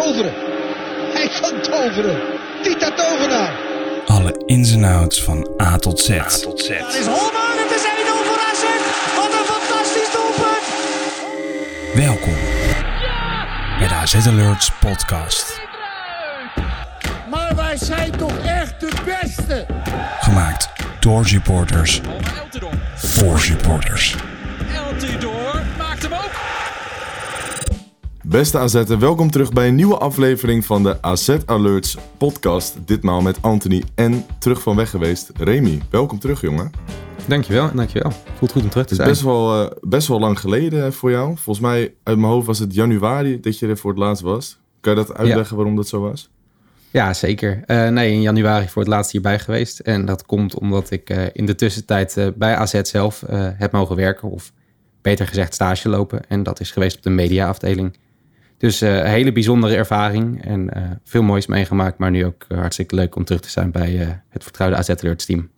toveren. Hij kan toveren. Tita Tovenaar. Alle ins en outs van A tot Z. Het is Holman, het is 1-0 voor AZ. Wat een fantastisch doelpunt. Welkom bij de AZ Alerts podcast. Maar wij zijn toch echt de beste? Gemaakt door supporters voor supporters. Beste AZ'en, welkom terug bij een nieuwe aflevering van de AZ Alerts podcast. Ditmaal met Anthony en terug van weg geweest Remy. Welkom terug, jongen. Dankjewel, dankjewel. Voelt goed om terug te Het is zijn. best wel, eh, best wel lang geleden voor jou. Volgens mij, uit mijn hoofd was het januari dat je er voor het laatst was. Kan je dat uitleggen waarom dat zo was? Ja, zeker. Eh, nee, in januari voor het laatst hierbij geweest. En dat komt omdat ik eh, in de tussentijd eh, bij AZ zelf eh, heb mogen werken. Of beter gezegd stage lopen. En dat is geweest op de mediaafdeling. Dus eh, een hele bijzondere ervaring. En eh, veel moois meegemaakt. Maar nu ook eh, hartstikke leuk om terug te zijn bij eh, het vertrouwde AZ Alerts team.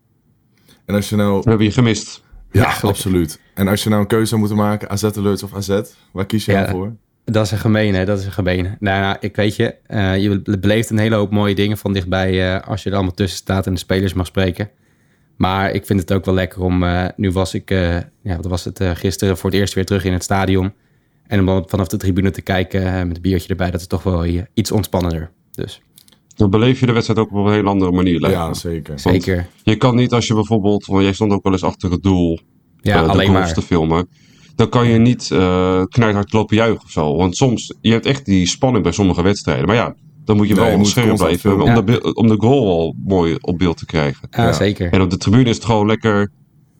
En als je nou... We hebben je gemist. Ja, absoluut. En als je nou een keuze zou moeten maken, AZ Alerts of AZ, waar kies je Ja, dan voor? Dat is een gemene, dat is een gemene. Nou, ja, ik weet je, eh, je be- beleeft een hele hoop mooie dingen van dichtbij eh, als je er allemaal tussen staat en de spelers mag spreken. Maar ik vind het ook wel lekker om, eh, nu was ik, eh, ja, wat was het, eh, gisteren voor het eerst weer terug in het stadion. En om dan vanaf de tribune te kijken eh, met een biertje erbij, dat is toch wel iets ontspannender. Dus Dan beleef je de wedstrijd ook op een heel andere manier. lijkt Ja, me. zeker. zeker. Je kan niet als je bijvoorbeeld, want jij stond ook wel eens achter het doel Ja, de alleen goals maar. te filmen. Dan kan je niet uh, knijthard lopen juichen of zo. Want soms, je hebt echt die spanning bij sommige wedstrijden. Maar ja, dan moet je Nee, wel scherp constant blijven om, filmen. de, om de goal al mooi op beeld te krijgen. Ja, Ja. zeker. En op de tribune is het gewoon lekker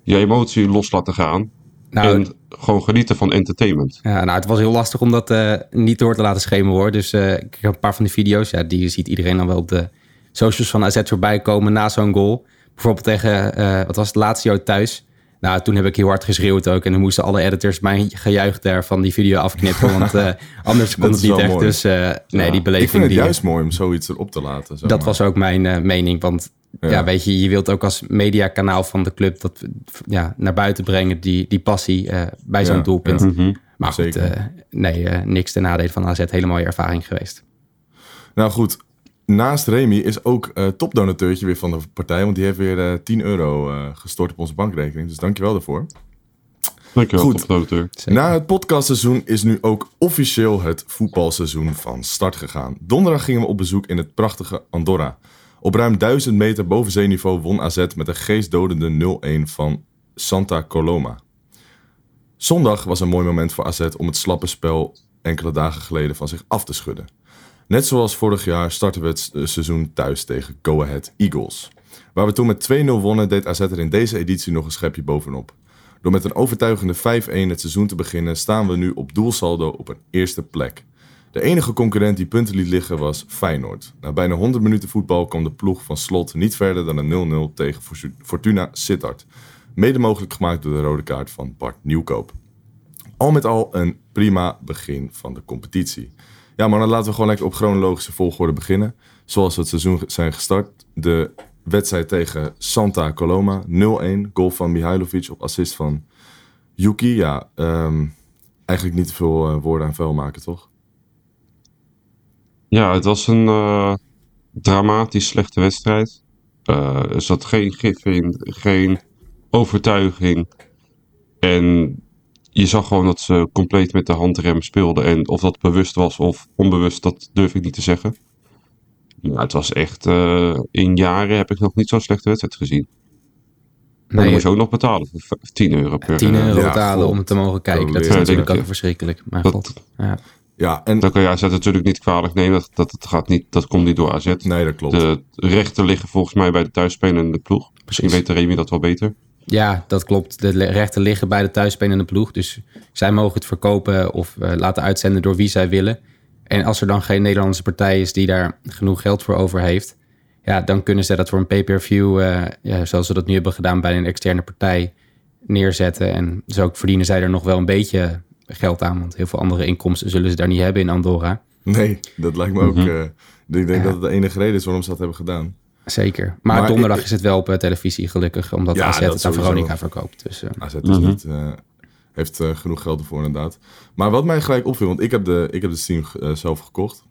je emotie los laten gaan. Nou, en gewoon genieten van entertainment. Ja, nou, het was heel lastig om dat eh, niet door te laten schemeren hoor. Dus eh, ik heb een paar van die video's, ja, die ziet iedereen dan wel op de socials van AZ voorbij komen na zo'n goal. Bijvoorbeeld tegen, eh, wat was het, laatste thuis. Nou, toen heb ik heel hard geschreeuwd ook. En dan moesten alle editors mijn gejuich daar van die video afknippen. Want eh, anders kon het niet echt. mooi. Dus eh, nee, Ja. die beleving. Ik vind het die, juist mooi om zoiets erop te laten. zeg dat maar. was ook mijn eh, mening. Want ja. Ja. weet je, je wilt ook als mediakanaal van de club dat ja, naar buiten brengen. Die, die passie eh, bij zo'n Ja, doelpunt. ja. Mhm. Maar goed, eh, nee, eh, niks ten nadele van AZ. Hele mooie ervaring geweest. Nou goed, naast Remy is ook eh topdonateurtje weer van de partij. Want die heeft weer eh 10 euro eh, gestort op onze bankrekening. Dus dankjewel daarvoor. Dankjewel, Goed. topdonateur. Zeker. Na het podcastseizoen is nu ook officieel het voetbalseizoen van start gegaan. Donderdag gingen we op bezoek in het prachtige Andorra. Op ruim 1000 meter boven zeeniveau won AZ met een geestdodende 0-1 van Santa Coloma. Zondag was een mooi moment voor AZ om het slappe spel enkele dagen geleden van zich af te schudden. Net zoals vorig jaar starten we het s- seizoen thuis tegen Go Ahead Eagles. Waar we toen met 2-0 wonnen, deed AZ er in deze editie nog een schepje bovenop. Door met een overtuigende 5-1 het seizoen te beginnen, staan we nu op doelsaldo op een eerste plek. De enige concurrent die punten liet liggen was Feyenoord. Na bijna 100 minuten voetbal kwam de ploeg van Slot niet verder dan een 0-0 tegen Fortu- Fortuna Sittard. Mede mogelijk gemaakt door de rode kaart van Bart Nieuwkoop. Al met al een prima begin van de competitie. Ja, maar dan laten we gewoon lekker op chronologische volgorde beginnen. Zoals we het seizoen zijn gestart. De wedstrijd tegen Santa Coloma. 0-1. Goal van Mihailovic op assist van Yuki. Ja, ehm, eigenlijk niet te veel eh, woorden aan vuil maken, toch? Ja, het was een eh, dramatisch slechte wedstrijd. Eh, er zat geen gif in, geen overtuiging. En je zag gewoon dat ze compleet met de handrem speelden. En of dat bewust was of onbewust, dat durf ik niet te zeggen. Maar het was echt, eh, in jaren heb ik nog niet zo'n slechte wedstrijd gezien. Maar dan Nee, moet je ook nog betalen voor v- 10 euro per 10 eh, euro Ja, betalen om het te mogen kijken. Dat is natuurlijk ook ik. verschrikkelijk. Maar Dat- god. Ja. Ja, en... Dan kan je AZ natuurlijk niet kwalijk nemen. Dat, dat, het gaat niet, dat komt niet door AZ. Nee, dat klopt. De rechten liggen volgens mij bij de thuisspelende ploeg. Misschien weet Remy dat wel beter. ja, dat klopt. De rechten liggen bij de thuisspelende ploeg. Dus zij mogen het verkopen of eh, laten uitzenden door wie zij willen. En als er dan geen Nederlandse partij is die daar genoeg geld voor over heeft... Ja, dan kunnen ze dat voor een pay-per-view, eh, ja, zoals ze dat nu hebben gedaan bij een externe partij, neerzetten. En zo verdienen zij er nog wel een beetje geld aan. Want heel veel andere inkomsten zullen ze daar niet hebben in Andorra. Nee, dat lijkt me ook... Mhm. eh, ik denk dat het de enige reden is waarom ze dat hebben gedaan. Zeker. Maar, Maar donderdag ik- is het wel op eh, televisie, gelukkig. Omdat Ja, AZ het aan. Veronica verkoopt. Dus, eh, AZ is Mhm. niet, eh, heeft genoeg geld ervoor inderdaad. Maar wat mij gelijk opviel, want ik heb de, ik heb de Steam zelf gekocht.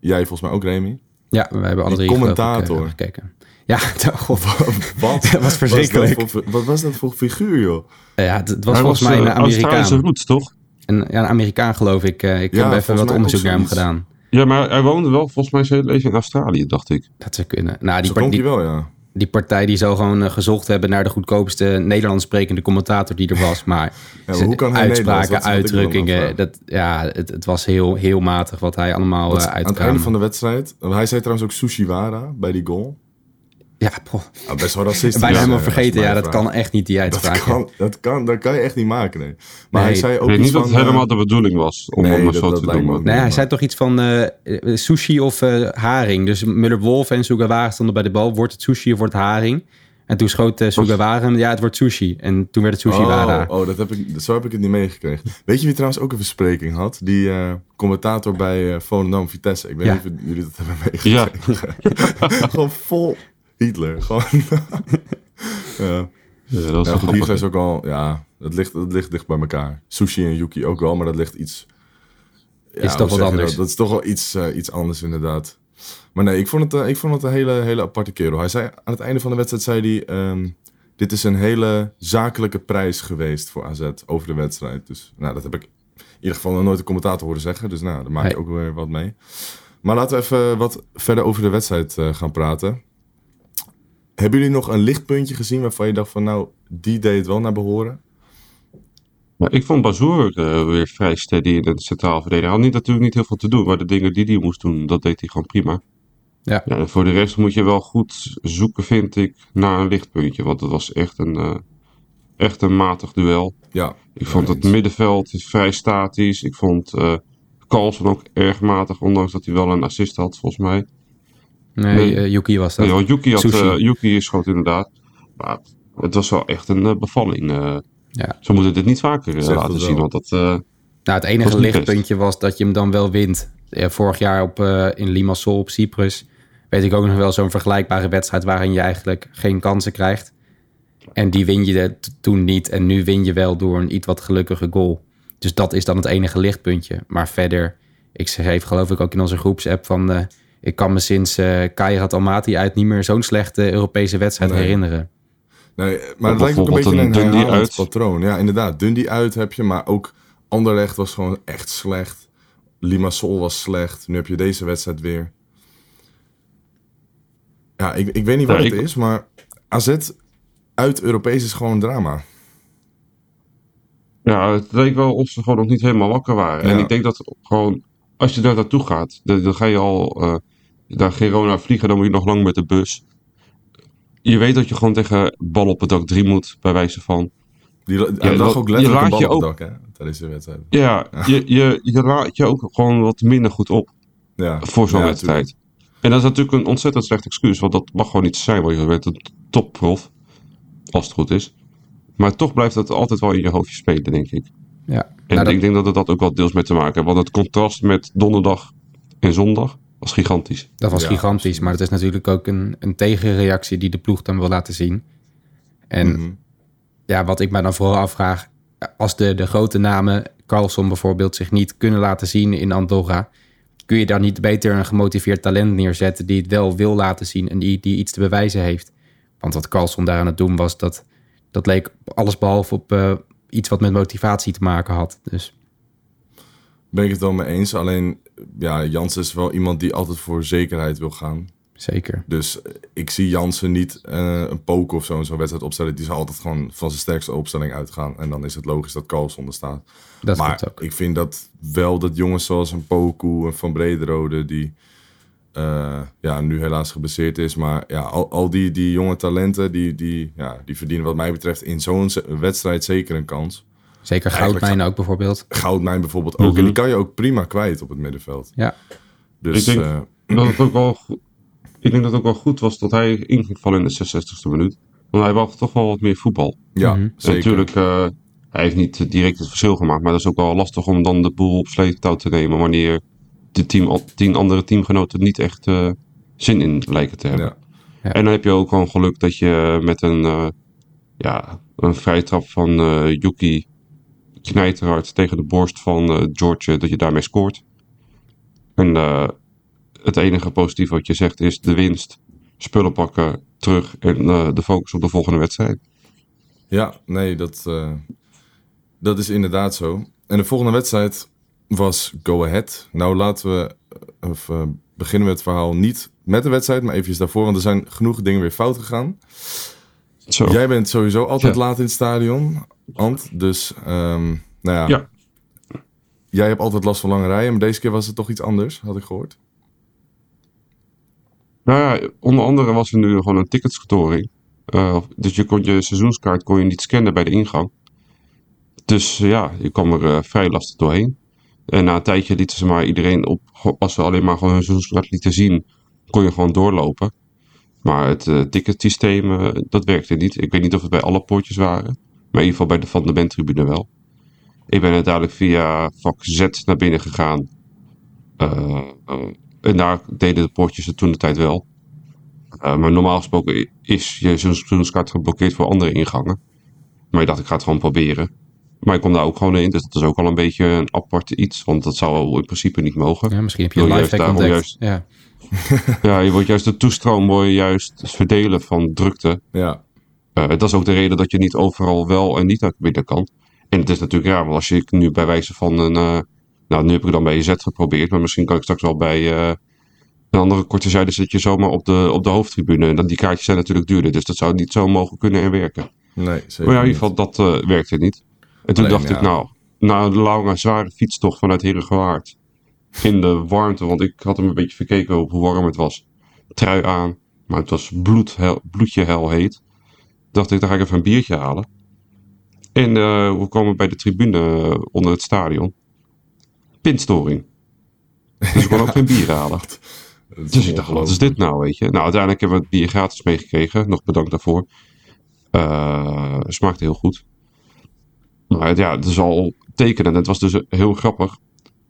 Jij volgens mij ook, Remy. Ja, we hebben alle drie commentator. gekeken. Ja, god, Wat? dat was verschrikkelijk. Was dat voor- wat was dat voor figuur, joh? Ja, het, het was Hij volgens mij een Australische Amerikaan. roots, toch? Een, ja, een Amerikaan geloof ik. Eh, ik Ja, heb even wat onderzoek naar hem gedaan. Ja, maar hij woonde wel volgens mij zijn hele leven in Australië, dacht ik. Dat zou kunnen. Nou, die, Zo par- klonk die, hij wel, ja. die partij die zou gewoon eh, gezocht hebben naar de goedkoopste Nederlands sprekende commentator die er was. Maar Ja, maar hoe kan hij uitspraken, Dat uitdrukkingen, dat, ja, het, het was heel, heel matig wat hij allemaal Wat- uh, aan het uitkwam. einde van de wedstrijd. Hij zei trouwens ook Sushiwara bij die goal. Ja, poh, Nou, best wel racistisch. bijna ja, helemaal vergeten. Ja, dat kan echt niet, die uitspraak. Dat kan, dat kan, dat kan je echt niet maken, nee. Maar Nee. hij zei Ik ook weet niet dat het helemaal eh, de bedoeling was om nee, dat- zo dat te doen. Nee, hij maar- zei toch iets van eh, eh, sushi of eh, haring. Dus Muller-Wolf en Sugawara stonden bij de bal. Wordt het sushi of wordt het haring? En toen schoot uh, Sugawara hem, ja, het wordt sushi. En toen werd het sushi-wara. Oh, oh dat heb ik, zo heb ik het niet meegekregen. Weet je wie trouwens ook een verspreking had? Die eh, commentator bij eh Volendam Vitesse. Ik weet Ja. niet of jullie dat hebben Ja, meegekregen. Gewoon vol Hitler. Gewoon. ja. ja, dat Ja, goed. Hitler is ook al... Ja, dat ligt, dat ligt dicht bij elkaar. Sushi en Yuki ook wel, maar dat ligt iets... Ja, Is toch wat je anders. Dat? dat is toch wel iets, eh, iets anders inderdaad. Maar nee, ik vond het, eh, ik vond het een hele, hele aparte kerel. Hij zei aan het einde van de wedstrijd, zei hij... ehm, dit is een hele zakelijke prijs geweest voor AZ over de wedstrijd. Dus nou, dat heb ik in ieder geval nog nooit een commentator horen zeggen. Dus nou, daar maak ik Nee. ook weer wat mee. Maar laten we even wat verder over de wedstrijd eh, gaan praten. Hebben jullie nog een lichtpuntje gezien waarvan je dacht van... nou, die deed het wel naar behoren? Ja, ik vond Bazoer eh, weer vrij steady in de centraal verdediger. Hij had niet, natuurlijk niet heel veel te doen, maar de dingen die hij moest doen, dat deed hij gewoon prima. Ja. en voor de rest moet je wel goed zoeken, vind ik, naar een lichtpuntje. Want het was echt een, eh, echt een matig duel. Ja. Ik vond het middenveld vrij statisch. Ik vond eh Carlsen ook erg matig, ondanks dat hij wel een assist had, volgens mij. Nee, Nee. eh, Yuki was dat. Nee, Yuki, had, eh, Yuki schoot inderdaad. Maar het was wel echt een eh, bevalling. eh. Ja. Ze moeten dit niet vaker laten zien, want dat... eh, Nou, het enige lichtpuntje was dat je hem dan wel wint. Ja, vorig jaar op, eh, in Limassol op Cyprus weet ik ook nog wel zo'n vergelijkbare wedstrijd waarin je eigenlijk geen kansen krijgt. En die win je toen niet. En nu win je wel door een iets wat gelukkige goal. Dus dat is dan het enige lichtpuntje. Maar verder, ik schreef geloof ik ook in onze groepsapp van... eh, ik kan me sinds eh Kairat Almaty uit niet meer zo'n slechte Europese wedstrijd Nee. herinneren. Nee, maar het lijkt ook een beetje een een uit. patroon. Ja, inderdaad. Dundee uit heb je, maar ook Anderlecht was gewoon echt slecht. Limassol was slecht. Nu heb je deze wedstrijd weer. Ja, ik, ik weet niet wat Ja, het ik- is, maar AZ uit Europees is gewoon een drama. Ja, het leek wel of ze gewoon nog niet helemaal wakker waren. En ik denk dat gewoon, als je daar naartoe gaat, dan, dan ga je al eh naar Girona vliegen, dan moet je nog lang met de bus. Je weet dat je gewoon tegen bal op het dak 3 moet, bij wijze van. Die, Ja, lag dat- ook je letterlijk een laat bal je op het ook- dak, hè, tijdens de wedstrijd. Ja, Je, je, je laat je ook gewoon wat minder goed op Ja. voor zo'n Ja, wedstrijd. En dat is natuurlijk een ontzettend slecht excuus, want dat mag gewoon niet zijn, want je bent een topprof, als het goed is. Maar toch blijft dat altijd wel in je hoofdje spelen, denk ik. Ja. En Nou, dat- ik denk dat het dat ook wel deels mee te maken heeft. Want het contrast met donderdag en zondag was gigantisch. Dat was Ja, gigantisch, absoluut. maar het is natuurlijk ook een, een tegenreactie die de ploeg dan wil laten zien. En Mhm. ja, wat ik me dan vooral afvraag, als de, de grote namen, Carlson bijvoorbeeld, zich niet kunnen laten zien in Andorra, kun je daar niet beter een gemotiveerd talent neerzetten die het wel wil laten zien en die, die iets te bewijzen heeft? Want wat Carlson daar aan het doen was, dat, dat leek alles behalve op eh, iets wat met motivatie te maken had. Dus Ben ik het wel mee eens. Alleen, ja, Jans is wel iemand die altijd voor zekerheid wil gaan. zeker. Dus eh, ik zie Jansen niet eh, een poker of zo in zo'n wedstrijd opstellen. Die zal altijd gewoon van zijn sterkste opstelling uitgaan. En dan is het logisch dat Carlson er staat. Dat maar ook. ik vind dat wel dat jongens zoals een Poku en Van Brederode... die eh, ja, nu helaas geblesseerd is. Maar ja, al, al die, die jonge talenten... Die, die, ja, die verdienen wat mij betreft in zo'n wedstrijd zeker een kans. Zeker Goudmijn ook bijvoorbeeld. Goudmijn bijvoorbeeld ook. Mhm. En die kan je ook prima kwijt op het middenveld. Ja, Dus Ik denk- eh, Dat het ook ik denk dat het ook wel goed was dat hij in ging vallen in de 66e minuut. Want hij wou toch wel wat meer voetbal. ja, Mhm. Zeker. natuurlijk, eh, hij heeft niet direct het verschil gemaakt. Maar dat is ook wel lastig om dan de boel op sleeptouw te nemen. Wanneer de team, tien andere teamgenoten niet echt eh, zin in lijken te hebben. Ja. Ja. En dan heb je ook gewoon geluk dat je met een, eh ja, een vrije trap van eh Yuki knijterhard tegen de borst van eh, George, eh, dat je daarmee scoort. En eh, het enige positieve wat je zegt is de winst, spullen pakken, terug en de focus op de volgende wedstrijd. Ja, nee, dat, dat is inderdaad zo. En de volgende wedstrijd was Go Ahead. Nou, laten we of, beginnen met het verhaal niet met de wedstrijd, maar eventjes daarvoor, want er zijn genoeg dingen weer fout gegaan. Zo. Jij bent sowieso altijd Ja. laat in het stadion, Ant. Dus, ehm, nou ja. Ja. Jij hebt altijd last van lange rijen, maar deze keer was het toch iets anders, had ik gehoord. Nou ja, onder andere was er nu gewoon een ticketstoring. Eh, dus je kon je seizoenskaart kon je niet scannen bij de ingang. Dus eh, ja, je kwam er eh, vrij lastig doorheen. En na een tijdje lieten ze maar iedereen op, als ze alleen maar gewoon hun seizoenskaart lieten zien, kon je gewoon doorlopen. Maar het eh, ticketsysteem, eh, dat werkte niet. Ik weet niet of het bij alle poortjes waren, maar in ieder geval bij de Van de Bent-tribune wel. Ik ben uiteindelijk via vak Z naar binnen gegaan. Eh, en daar deden de poortjes het toen de tijd wel. Maar normaal gesproken is je seizoenskaart geblokkeerd voor andere ingangen. Maar ik dacht, ik ga het gewoon proberen. Maar ik kom daar ook gewoon in, dus dat is ook al een beetje een apart iets. Want dat zou in principe niet mogen. Ja, misschien heb je een juist live daarom ontdekt. juist- Ja. Ja, je wordt juist de toestroom je juist verdelen van drukte. Ja, Uh, dat is ook de reden dat je niet overal wel en niet naar binnen kan. En het is natuurlijk raar, want als je nu bij wijze van een... uh, nou, nu heb ik het dan bij Z geprobeerd, maar misschien kan ik straks wel bij uh, een andere korte zijde zit je zomaar op de, op de hoofdtribune. En dan die kaartjes zijn natuurlijk duurder, dus dat zou niet zo mogen kunnen en werken. nee, zeker Maar ja, in ieder geval, dat uh, werkte niet. En toen Alleen, dacht ja. ik, nou, na een lange, zware fietstocht vanuit Herengewaard. In de warmte, want ik had hem een beetje verkeken op hoe warm het was. Trui aan, maar het was bloedhel, bloedje hel heet. Dacht ik, dan ga ik even een biertje halen. En uh, we komen bij de tribune uh, onder het stadion. Pinstoring. Dus ik kon ook geen bier halen. Dus ik dacht, wat is dit nou, weet je? Nou, uiteindelijk hebben we het bier gratis meegekregen. Nog bedankt daarvoor. Uh, smaakte heel goed. Maar ja, het is al tekenend. Het was dus heel grappig.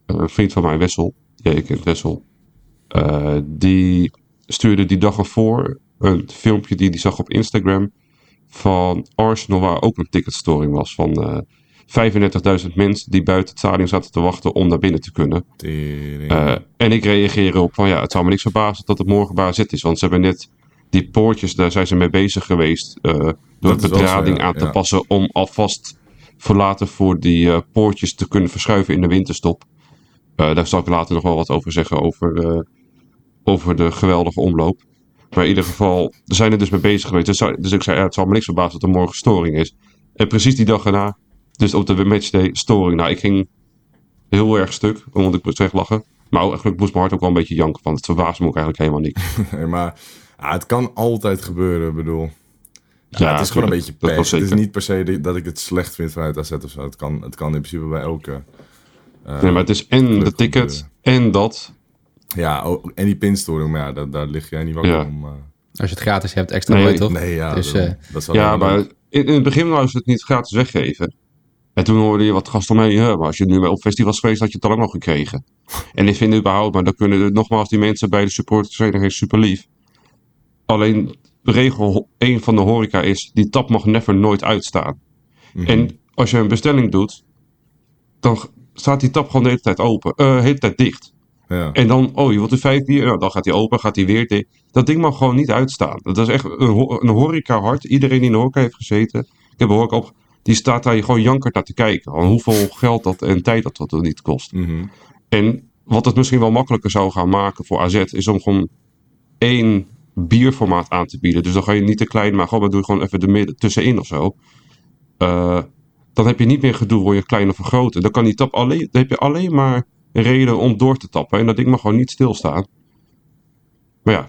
Een vriend van mij, Wessel. Ja, je kent Wessel. Uh, die stuurde die dag ervoor een filmpje die hij zag op Instagram. Van Arsenal, waar ook een ticketstoring was. Van uh, 35.000 mensen die buiten het stadion zaten te wachten om naar binnen te kunnen. Uh, en ik reageer op van ja, het zou me niks verbazen dat het morgen bazet is. Want ze hebben net die poortjes, daar zijn ze mee bezig geweest. Uh, door de bedrading zo, ja. aan te ja. passen om alvast voor later voor die uh, poortjes te kunnen verschuiven in de winterstop. Uh, daar zal ik later nog wel wat over zeggen, over, uh, over de geweldige omloop. Maar in ieder geval, er zijn er dus mee bezig geweest. Dus, dus ik zei, het zal me niks verbazen dat er morgen storing is. En precies die dag erna, dus op de matchday, storing. Nou, ik ging heel erg stuk, want ik moest echt lachen. Maar eigenlijk moest mijn hart ook wel een beetje janken, want het verbaasde me ook eigenlijk helemaal niet. maar het kan altijd gebeuren, ik bedoel. Ja, ja, het is gewoon een beetje pech. Het is niet per se dat ik het slecht vind vanuit AZ of zo. Het kan, het kan in principe bij elke... Uh, nee, maar het is en de ticket en dat. Ja, oh, en die pinstoring, maar ja, daar, daar lig jij niet wakker ja. om. Uh... Als je het gratis hebt, extra nee, mooi toch? Nee, ja, dus, dat, dat ja maar in, in, het begin wou ze het niet gratis weggeven. En toen hoorde je wat gasten mee, ja, maar als je nu op festivals geweest, had je het al lang al gekregen. en ik vind überhaupt, maar dan kunnen nogmaals die mensen bij de supportersvereniging super lief. Alleen regel 1 van de horeca is, die tap mag never nooit uitstaan. Mm -hmm. En als je een bestelling doet, dan staat die tap gewoon de hele tijd open, uh, de hele tijd dicht. Ja. En dan, oh, je wilt er vijf bier, nou, dan gaat die open, gaat die weer dicht. Dat ding mag gewoon niet uitstaan. Dat is echt een, ho een horeca hart. Iedereen die in de horeca heeft gezeten, ik heb een horeca op, die staat daar gewoon jankert naar te kijken. Aan hoeveel geld dat en tijd dat dat er niet kost. Mm -hmm. En wat het misschien wel makkelijker zou gaan maken voor AZ, is om gewoon één bierformaat aan te bieden. Dus dan ga je niet te klein, maar gewoon, doe je gewoon even de midden tussenin of zo. Uh, dan heb je niet meer gedoe, word je klein of vergroten. Dan kan die tap alleen, dan heb je alleen maar reden om door te tappen. En dat ding mag gewoon niet stilstaan. Maar ja,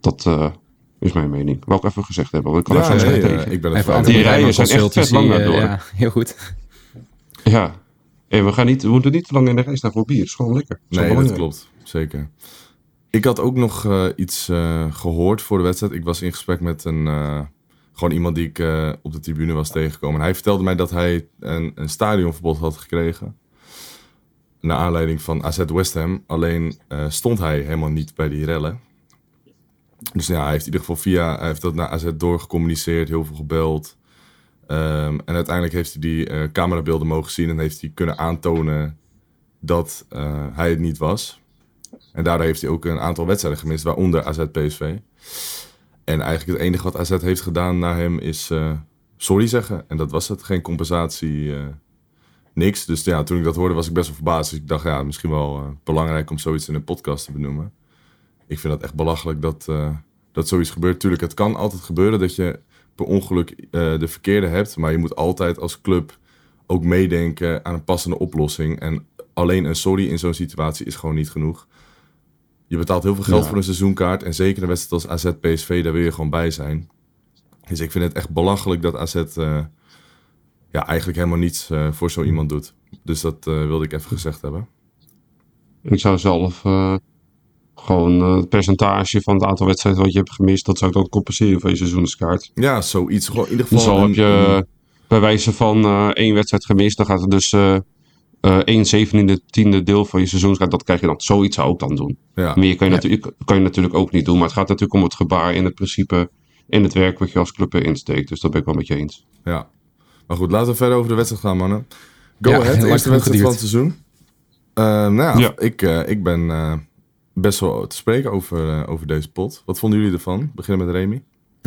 dat uh, is mijn mening. Wou ik even gezegd hebben, want ik kan ja, even nee, zeggen ja, tegen. ik ben het Even Die rijen zijn echt vet lang daardoor. Uh, ja, heel goed. Ja. En we, gaan niet, we moeten niet te lang in de rij staan voor bier. Het is gewoon lekker. Is Nee, dat klopt. Zeker. Ik had ook nog uh, iets uh, gehoord voor de wedstrijd. Ik was in gesprek met een, uh, gewoon iemand die ik op de tribune was tegengekomen. En hij vertelde mij dat hij een, een stadionverbod had gekregen. Naar aanleiding van AZ West Ham. Alleen stond hij helemaal niet bij die rellen. Dus ja, hij heeft in ieder geval via... Heeft dat naar AZ doorgecommuniceerd, heel veel gebeld. Um, en uiteindelijk heeft hij die camerabeelden mogen zien... en heeft hij kunnen aantonen dat hij het niet was. En daardoor heeft hij ook een aantal wedstrijden gemist, waaronder AZ PSV. En eigenlijk het enige wat AZ heeft gedaan naar hem is eh, sorry zeggen. En dat was het, geen compensatie, eh, niks. Dus ja, toen ik dat hoorde was ik best wel verbaasd. Dus ik dacht, ja, misschien wel eh, belangrijk om zoiets in een podcast te benoemen. Ik vind dat echt belachelijk dat, dat zoiets gebeurt. Tuurlijk, het kan altijd gebeuren dat je per ongeluk de verkeerde hebt. Maar je moet altijd als club ook meedenken aan een passende oplossing. En alleen een sorry in zo'n situatie is gewoon niet genoeg. Je betaalt heel veel geld Ja. voor een seizoenkaart. En zeker een wedstrijd als AZ PSV, daar wil je gewoon bij zijn. Dus ik vind het echt belachelijk dat AZ eh, ja, eigenlijk helemaal niets eh, voor zo iemand doet. Dus dat eh, wilde ik even gezegd hebben. Ik zou zelf gewoon het percentage van het aantal wedstrijden wat je hebt gemist, dat zou ik dan compenseren van je seizoenskaart. Ja, zoiets. Gewoon in ieder geval. Dus al een- heb je bij wijze van één wedstrijd gemist, dan gaat het dus eh eh 1 zevende tiende deel van je seizoenskaart, dat krijg je dan. Zoiets zou ik dan doen. ja. Meer kan je, Ja. natuurlijk, kan je natuurlijk ook niet doen, maar het gaat natuurlijk om het gebaar in het principe, in het werk wat je als club erin steekt. Dus dat ben ik wel met je eens. Ja. Maar goed, laten we verder over de wedstrijd gaan, mannen. Go Ja, ahead, eerste wedstrijd van het seizoen. Eh, nou ja, Ja. Ik, eh, ik ben eh, best wel te spreken over, eh, over deze pot. Wat vonden jullie ervan? Beginnen met Remy.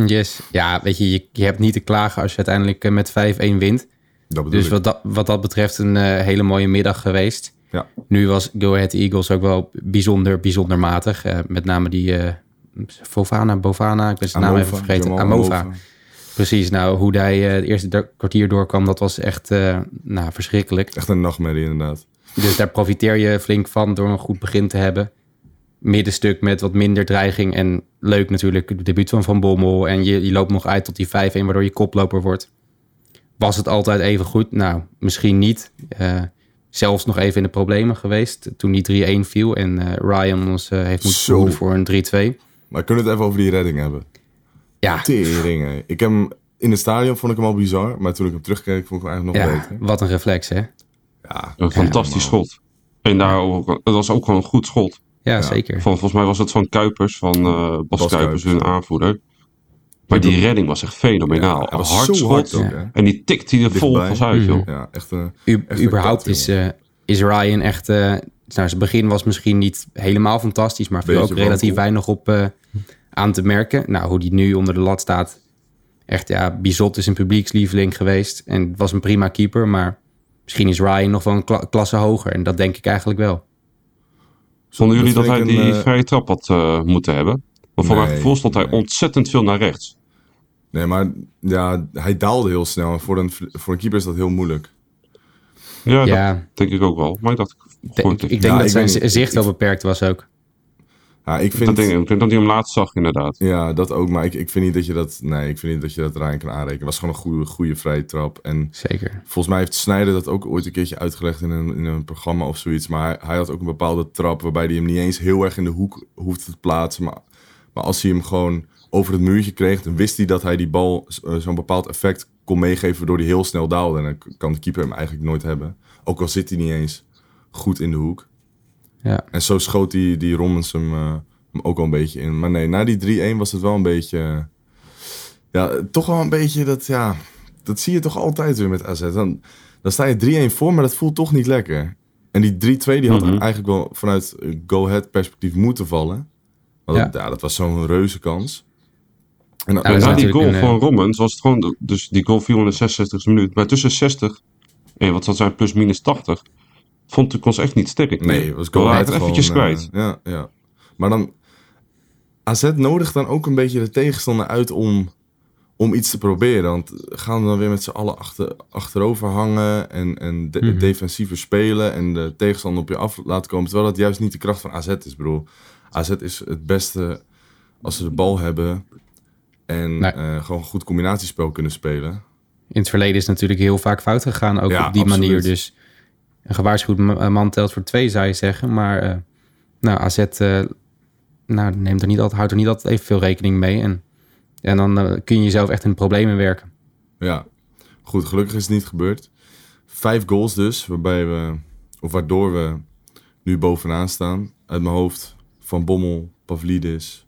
Yes. Ja, weet je, je, je hebt niet te klagen als je uiteindelijk met 5-1 wint. Dat Dus ik. wat dat, wat dat betreft een eh, hele mooie middag geweest. Ja. Nu was Go Ahead Eagles ook wel bijzonder, bijzonder matig. Eh, met name die eh Fofana, Bovana, ik ben zijn naam even vergeten. Jamal Amova. Amova. Precies, nou hoe hij het eerste kwartier doorkwam, dat was echt nou, verschrikkelijk. Echt een nachtmerrie inderdaad. Dus daar profiteer je flink van door een goed begin te hebben. Middenstuk met wat minder dreiging. En leuk natuurlijk, het debuut van Van Bommel. En je, je loopt nog uit tot die 5-1, waardoor je koploper wordt. Was het altijd even goed? Nou, misschien niet. Eh, zelfs nog even in de problemen geweest toen die 3-1 viel. En eh, Ryan ons eh, heeft moeten behoeden voor een 3-2. Maar kunnen we het even over die redding hebben? Ja, Teringen. Ik heb hem in het stadion vond ik hem al bizar. Maar toen ik hem terugkeek vond ik hem eigenlijk nog ja beter. wat een reflex hè. Ja, Een fantastisch schot. En daar ook, het was ook gewoon een goed schot. Ja, zeker. Van, volgens mij was het van Kuipers, van eh Bas, Bas Kuipers, Kuipers, hun ja. aanvoerder. Maar die redding was echt fenomenaal. Ja, was hard zo schot. hard ook, Ja. hè? En die tikt hij er vol van uit, joh. Ja, echt een... U- Echt een überhaupt kat, is, eh, is Ryan echt... eh, nou, zijn begin was misschien niet helemaal fantastisch... maar viel ook relatief weinig op eh, aan te merken. Nou, hoe die nu onder de lat staat... echt, ja, Bizot is een publiekslieveling geweest... en was een prima keeper... maar misschien is Ryan nog wel een kla- klasse hoger... en dat denk ik eigenlijk wel. Vonden jullie dat, vind hij een, die eh, vrije trap had eh, moeten hebben? Want voor Nee, mijn gevoel stond hij nee. ontzettend veel naar rechts. Nee, maar ja, hij daalde heel snel. En voor een, voor een keeper is dat heel moeilijk. Ja, Ja. dat denk ik ook wel. Maar ik dacht, ik, ik denk Ja, dat ik zijn zicht wel beperkt was ook. Ja, ik dat vind... denk ik, ik denk dat hij hem laatst zag, inderdaad. Ja, dat ook. Maar ik, ik vind niet dat je dat... Nee, ik vind niet dat je dat Ryan kan aanrekenen. Het was gewoon een goede, goede vrije trap. En Zeker. volgens mij heeft Snijder dat ook ooit een keertje uitgelegd in een, in een programma of zoiets. Maar hij, hij had ook een bepaalde trap waarbij hij hem niet eens heel erg in de hoek hoefde te plaatsen. Maar, maar als hij hem gewoon over het muurtje kreeg, dan wist hij dat hij die bal eh, zo'n bepaald effect kon meegeven waardoor hij heel snel daalde. En dan kan de keeper hem eigenlijk nooit hebben. Ook al zit hij niet eens goed in de hoek. Ja. En zo schoot die, die Rommens hem, eh, hem ook wel een beetje in. Maar nee, na die 3-1 was het wel een beetje... eh, ja, toch wel een beetje dat... Ja, dat zie je toch altijd weer met AZ. Dan, dan sta je 3-1 voor, maar dat voelt toch niet lekker. En die 3-2 die had Mhm. eigenlijk wel vanuit go-ahead perspectief moeten vallen. Want dat, ja. dat was zo'n reuze kans. En, na die goal een, van Rommens was het gewoon... Dus die goal viel in de 66 minuut. Maar tussen 60 en wat zal zijn plus minus 80... Vond ik ons echt niet sterk. Nee, was We go waren ahead het eventjes gewoon, kwijt. eh, ja, ja. Maar dan... AZ nodigt dan ook een beetje de tegenstander uit om, om iets te proberen. Want gaan we dan weer met z'n allen achter, achterover hangen en, en de, Mhm. defensiever spelen en de tegenstander op je af laten komen. Terwijl dat juist niet de kracht van AZ is. Bedoel, AZ is het beste als ze de bal hebben en Nee. eh, gewoon goed combinatiespel kunnen spelen. In het verleden is natuurlijk heel vaak fout gegaan, ook Ja, op die absoluut. manier. Dus een gewaarschuwd ma- man telt voor twee, zou je zeggen. Maar eh, nou, AZ eh, nou, neemt er niet altijd, houdt er niet altijd evenveel rekening mee. En, en dan eh, kun je jezelf echt in de problemen werken. Ja, goed, gelukkig is het niet gebeurd. Vijf goals dus, waarbij we, of waardoor we nu bovenaan staan. Uit mijn hoofd Van Bommel, Pavlidis,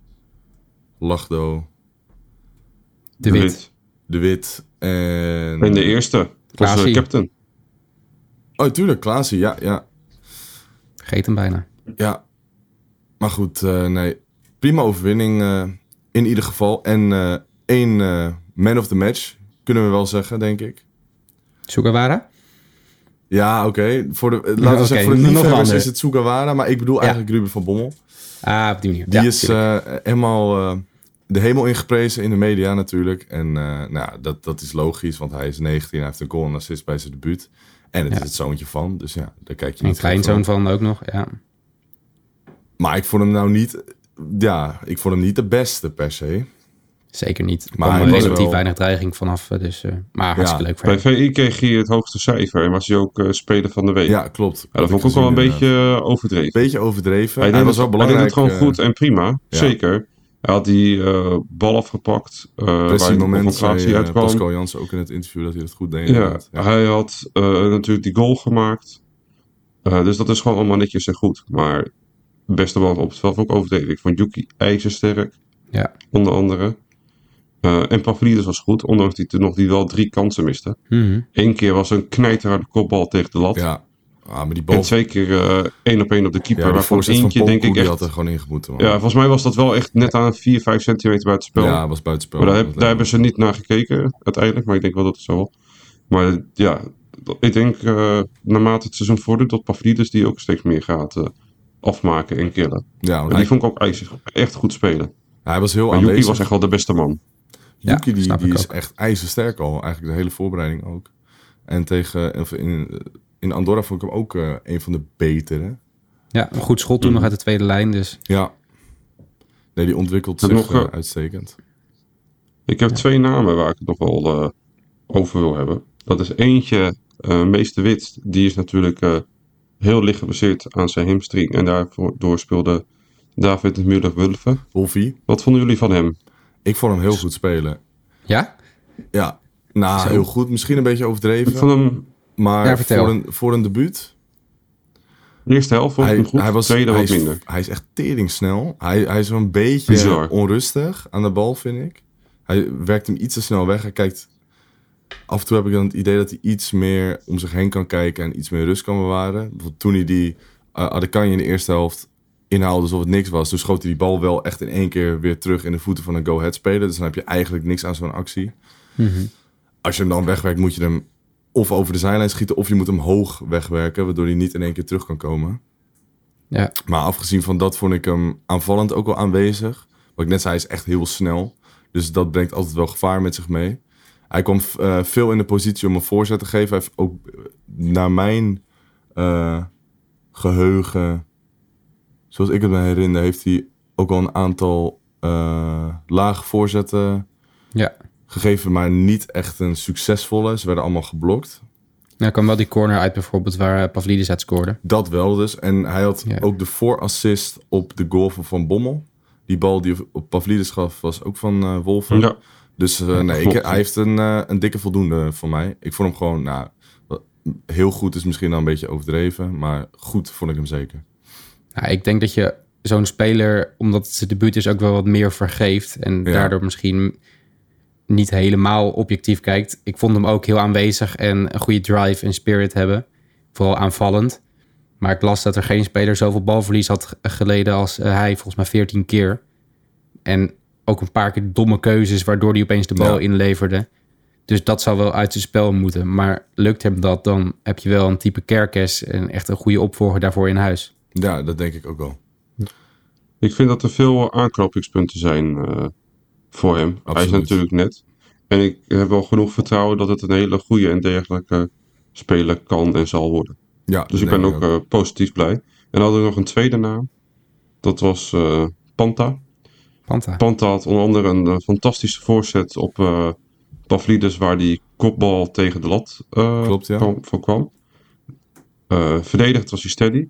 Lachdo, De Wit. De Wit en... En de eerste was Klaasie. de captain. Oh, tuurlijk, Klaasie, ja, ja, Vergeet hem bijna. ja. Maar goed, eh, nee. Prima overwinning eh, in ieder geval. En eh, één eh, man of the match, kunnen we wel zeggen, denk ik. Sugawara? Ja, oké. Voor de, eh, laten Ja, we zeggen, voor de liefhebbers is het Sugawara. Maar ik bedoel eigenlijk Ruben van Bommel. Ah, op die manier. Die Ja, is eh, helemaal eh, de hemel ingeprezen in de media natuurlijk. En eh, nou, dat, dat is logisch, want hij is 19 hij heeft een goal en assist bij zijn debuut. En het Ja. is het zoontje van, dus ja, daar kijk je een niet kleinzoon van. van ook nog, ja. Maar ik vond hem nou niet, ja, ik vond hem niet de beste per se. Zeker niet. Er Maar kwam relatief wel- weinig dreiging vanaf. eh, Dus, eh, maar hartstikke leuk voor Bij. VI kreeg hij het hoogste cijfer en was hij ook eh, speler van de week. Ja, klopt. Ja, dat vond ik ook wel een beetje overdreven. beetje overdreven. Hij Hij, deed, was wel het, hij deed belangrijk. het gewoon goed en prima, ja. zeker. Hij had die eh, bal afgepakt, eh waar de moment zei concentratie uitkwam. Pascal Jansen ook in het interview dat hij dat goed deed. Ja, hij had eh, natuurlijk die goal gemaakt. Eh, dus dat is gewoon allemaal netjes en goed. Maar de beste man op het veld ook overdreven. Ik vond Yuki ijzersterk, Ja. onder andere. Eh, en Pavlidis was goed, ondanks die toen nog die wel drie kansen miste. Mhm. Eén keer was een knijterharde kopbal tegen de lat. ja. Ah, maar die bal, En twee keer eh, één op één op de keeper. ja, die waarvan eentje denk ik die echt... had er gewoon ingemoeten. Ja, volgens mij was dat wel echt net aan 4, 5 centimeter buitenspel. Ja, was buitenspel. Maar daar, Dat heb- daar hebben ze niet naar gekeken uiteindelijk. Maar ik denk wel dat het zo was. Maar ja, ik denk eh, naarmate het seizoen vordert dat Pavlidis die ook steeds meer gaat eh, afmaken en killen. Ja, En hij, die vond ik ook ijzig, echt goed spelen. hij was heel Maar Yuki aanwezig. was echt wel de beste man. Ja, Yuki die, snap die ik is ook. echt ijzersterk al. Eigenlijk de hele voorbereiding ook. En tegen, of in, in Andorra vond ik hem ook eh, een van de betere. Ja, een goed schot Mm. toen nog uit de tweede lijn. Dus Ja. Nee, die ontwikkelt En zich nog, eh, eh, uitstekend. Ik heb twee namen waar ik het nog wel eh, over wil hebben. Dat is eentje, eh Meester Wit. Die is natuurlijk eh, heel licht gebaseerd aan zijn hamstring. En daardoor speelde David Müller-Wulven. Wolfie, Wat vonden jullie van hem? Ik vond hem heel goed spelen. ja, Ja, nou, Zo. heel goed. Misschien een beetje overdreven. Ik vond hem maar Ja, voor, een, voor een debuut, de eerste helft vond ik hij, hem goed, hij, was, tweede hij, wat is, minder. hij is echt teringsnel. Hij, hij is wel een beetje Bizar. onrustig aan de bal, vind ik. Hij werkt hem iets te snel weg. Hij kijkt... Af en toe heb ik dan het idee dat hij iets meer om zich heen kan kijken en iets meer rust kan bewaren. Bijvoorbeeld toen hij die uh, Adekanje in de eerste helft inhaalde alsof het niks was. Toen schoot hij die bal wel echt in één keer weer terug in de voeten van een go-ahead speler. Dus dan heb je eigenlijk niks aan zo'n actie. Als je hem dan wegwerkt, moet je hem of over de zijlijn schieten... of je moet hem hoog wegwerken, waardoor hij niet in één keer terug kan komen. ja. Maar afgezien van dat vond ik hem aanvallend ook wel aanwezig. Wat ik net zei, hij is echt heel snel. Dus dat brengt altijd wel gevaar met zich mee. Hij kwam eh, veel in de positie om een voorzet te geven. Hij heeft ook, eh, naar mijn eh, geheugen, zoals ik het me herinner, heeft hij ook al een aantal eh lage voorzetten ja. gegeven, maar niet echt een succesvolle. Ze werden allemaal geblokt. Nou, kwam wel die corner uit bijvoorbeeld waar eh, Pavlidis uit scoorde. Dat wel dus. En hij had Ja. ook de voorassist op de goal van Van Bommel. Die bal die op Pavlidis gaf was ook van eh Wolfen. Ja. Dus eh, nee, ik, hij heeft een, een dikke voldoende van mij. Ik vond hem gewoon, nou, heel goed is misschien dan een beetje overdreven. Maar goed vond ik hem zeker. Nou, ik denk dat je zo'n speler, omdat het zijn debuut is, ook wel wat meer vergeeft. En Ja. daardoor misschien niet helemaal objectief kijkt. Ik vond hem ook heel aanwezig en een goede drive en spirit hebben. Vooral aanvallend. Maar ik las dat er geen speler zoveel balverlies had ge- geleden als eh, hij, volgens mij 14 keer. En ook een paar keer domme keuzes, waardoor hij opeens de bal Ja. inleverde. Dus dat zou wel uit zijn spel moeten. Maar lukt hem dat, dan heb je wel een type Kerkes en echt een goede opvolger daarvoor in huis. Ja, dat denk ik ook wel. Ik vind dat er veel aanknopingspunten zijn eh, voor hem. Hij is Absoluut. natuurlijk net. En ik heb wel genoeg vertrouwen dat het een hele goede en degelijke speler kan en zal worden. Ja, Dus ik ben ook eh, positief blij. En dan had ik nog een tweede naam. Dat was eh, Panta. Panta. Panta had onder andere een fantastische voorzet op eh Pavlidis, waar die kopbal tegen de lat eh, Klopt, ja. kwam, van kwam. Eh, verdedigd was hij steady.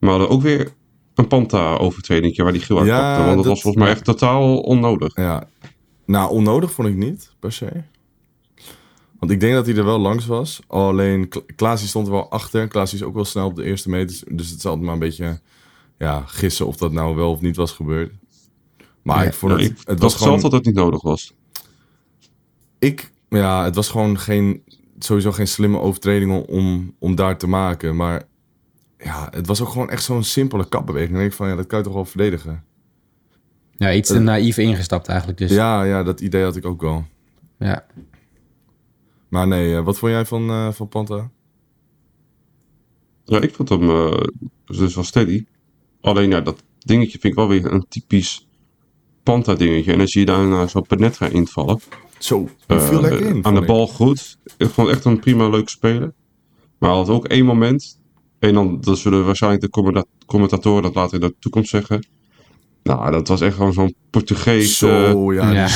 Maar we hadden ook weer een Panta-overtreding waar die geel uit Ja, pakte. Want dat, dat- was volgens mij echt totaal onnodig. Ja, nou, onnodig vond ik niet, per se. Want ik denk dat hij er wel langs was. Alleen, Kla- Klaas stond er wel achter. Klaas is ook wel snel op de eerste meters. Dus het is altijd maar een beetje ja, gissen of dat nou wel of niet was gebeurd. Maar Ja, ik vond Ja, het... ik het was gewoon... dat het niet nodig was. Ik, ja, het was gewoon geen, sowieso geen slimme overtreding om, om daar te maken. Maar ja, het was ook gewoon echt zo'n simpele kapbeweging. Dan denk ik van, ja, dat kan je toch wel verdedigen. Ja, iets te naïef ingestapt eigenlijk. Dus Ja, ja, dat idee had ik ook wel. ja. Maar nee, eh, wat vond jij van, eh, van Panta? Ja, ik vond hem eh, dus wel steady. Alleen ja, dat dingetje vind ik wel weer een typisch Panta dingetje. En dan zie je daarna zo Penetra invallen. Zo, viel Eh, lekker in. Aan de bal goed. Ik vond het echt een prima leuke speler. Maar hij had ook één moment. En dan dat zullen waarschijnlijk de commenta- commentatoren dat later in de toekomst zeggen. Nou, dat was echt gewoon zo'n Portugees eh, Zo, ja. Ja.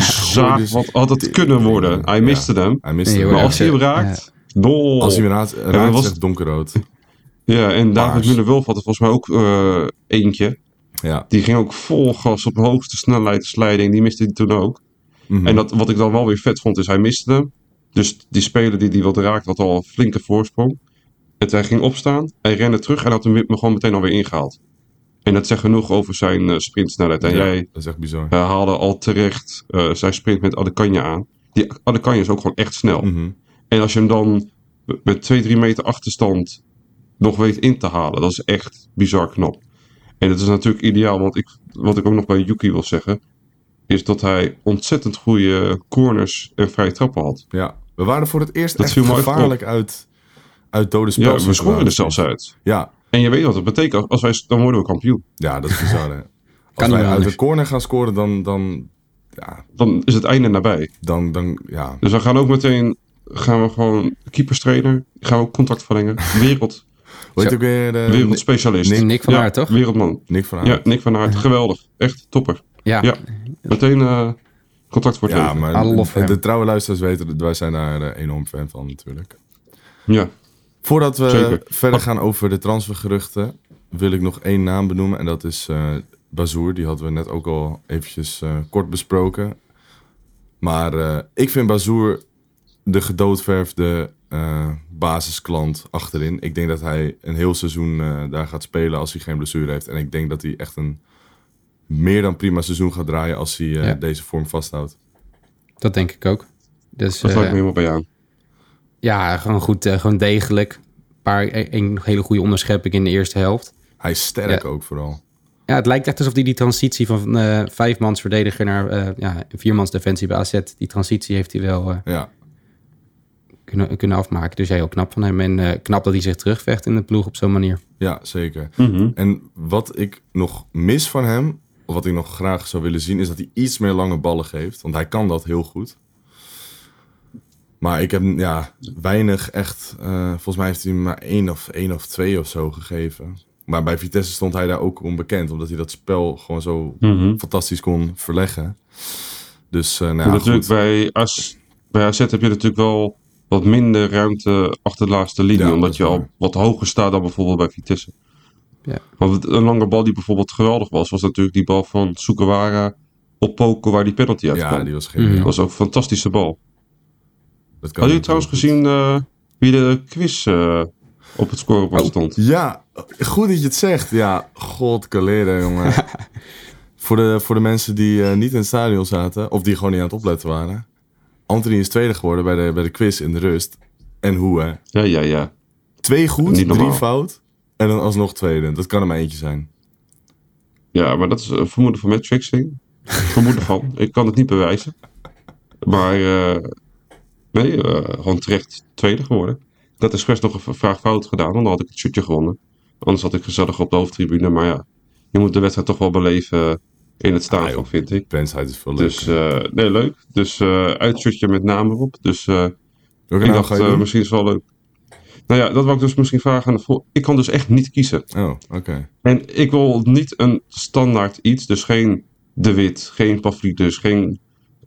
zaak. gooide Wat had het kunnen worden? Hij Ja. miste hem. Hij miste hem. Maar als hij hem raakt... Dol. Als hij hem raakt, raakt was- echt donkerrood. Ja, en David. Müller-Wulf had er volgens mij ook eh, eentje. Ja. Die ging ook vol gas op de hoogste snelheid slijding. Die miste hij toen ook. Mhm. En dat, wat ik dan wel weer vet vond, is hij miste hem. Dus die speler die die wilde raken, had al een flinke voorsprong. En hij ging opstaan, hij rende terug en had hem gewoon meteen alweer ingehaald. En dat zegt genoeg over zijn eh, sprintsnelheid. En Ja, jij Dat is echt bizar. eh, haalde al terecht eh, zijn sprint met Adekanje aan. Die Adekanje is ook gewoon echt snel. Mhm. En als je hem dan met 2, 3 meter achterstand nog weet in te halen, dat is echt bizar knap. En dat is natuurlijk ideaal, want ik, wat ik ook nog bij Yuki wil zeggen, is dat hij ontzettend goede corners en vrije trappen had. Ja. We waren voor het eerst Dat echt gevaarlijk uit, uit dode Ja, spel. we scoren er zelfs uit. Ja. En je weet wat dat betekent, als wij, dan worden we kampioen. ja, dat is bizar. Hè. Als wij uit de corner gaan scoren, dan, dan, ja, Dan is het einde nabij. dan, dan, ja. Dus we gaan ook meteen, gaan we gewoon keeperstrainer, gaan we ook contact verlengen. Wereld, Zo. ook weer de... wereldspecialist. Nick- Nick van ja, Aert, toch? Wereldman. Nick van Ja, Aert. Nick van Aert, geweldig. Echt topper. Ja. Ja, meteen eh, contact voor het Ja, leven. maar de trouwe luisteraars weten, dat wij zijn daar eh, enorm fan van natuurlijk. Ja, Voordat we Zeker. verder gaan over de transfergeruchten, wil ik nog één naam benoemen. En dat is eh Bazoer. Die hadden we net ook al eventjes eh, kort besproken. Maar eh, ik vind Bazoer de gedoodverfde eh, basisklant achterin. Ik denk dat hij een heel seizoen eh, daar gaat spelen als hij geen blessure heeft. En ik denk dat hij echt een meer dan prima seizoen gaat draaien als hij eh, Ja. deze vorm vasthoudt. Dat denk ik ook. Dus, dat sluit eh, me helemaal bij aan. Ja, gewoon goed, eh, gewoon degelijk. Een paar, een hele goede onderschepping in de eerste helft. Hij is sterk Ja. ook vooral. Ja, het lijkt echt alsof hij die transitie van eh vijfmans verdediger naar eh ja, viermans defensie bij AZ, die transitie heeft hij wel eh, Ja, kunnen, kunnen afmaken. Dus ja, heel knap van hem. En knap dat hij zich terugvecht in de ploeg op zo'n manier. ja zeker. Mhm. En wat ik nog mis van hem, of wat ik nog graag zou willen zien, is dat hij iets meer lange ballen geeft. Want hij kan dat heel goed. Maar ik heb ja, weinig echt. eh, volgens mij heeft hij maar één of, één of twee of zo gegeven. Maar bij Vitesse stond hij daar ook onbekend, omdat hij dat spel gewoon zo Mhm. fantastisch kon verleggen. Dus eh nou Maar ja, natuurlijk goed. bij, AS, bij AZ heb je natuurlijk wel wat minder ruimte achter de laatste linie. Ja, dat omdat je al wat hoger staat dan bijvoorbeeld bij Vitesse. Ja. Want een lange bal die bijvoorbeeld geweldig was, was natuurlijk die bal van Sukawara op Poco waar die penalty uit Ja, kwam. die was geniaal. Dat was ook een fantastische bal. Dat kan Had je trouwens goed. gezien eh, wie de quiz eh, op het scorebord stond? Ja, goed dat je het zegt. Ja, god kaleren, jongen. voor, de, voor de mensen die eh, niet in het stadion zaten, of die gewoon niet aan het opletten waren. Anthony is tweede geworden bij de, bij de quiz in de rust. En hoe, hè? Ja, ja, ja. Twee goed, drie normaal. fout. En dan alsnog tweede. Dat kan er maar eentje zijn. Ja, maar dat is een vermoeden van matchfixing. vermoeden van. Ik kan het niet bewijzen. Maar nee, eh, gewoon terecht tweede geworden. Dat is best nog een vraag fout gedaan, want dan had ik het shirtje gewonnen. Anders had ik gezellig op de hoofdtribune. Maar ja, je moet de wedstrijd toch wel beleven in het stadion, joh. vind ik. Is veel. Dus eh, nee, leuk. Dus eh uitshirtje met naam erop. Dus eh, Welke ik dacht, eh, misschien is wel leuk. Nou ja, dat wou ik dus misschien vragen aan de vol- Ik kan dus echt niet kiezen. Oh, oké. En ik wil niet een standaard iets, dus geen De Wit, geen Pavlidis, geen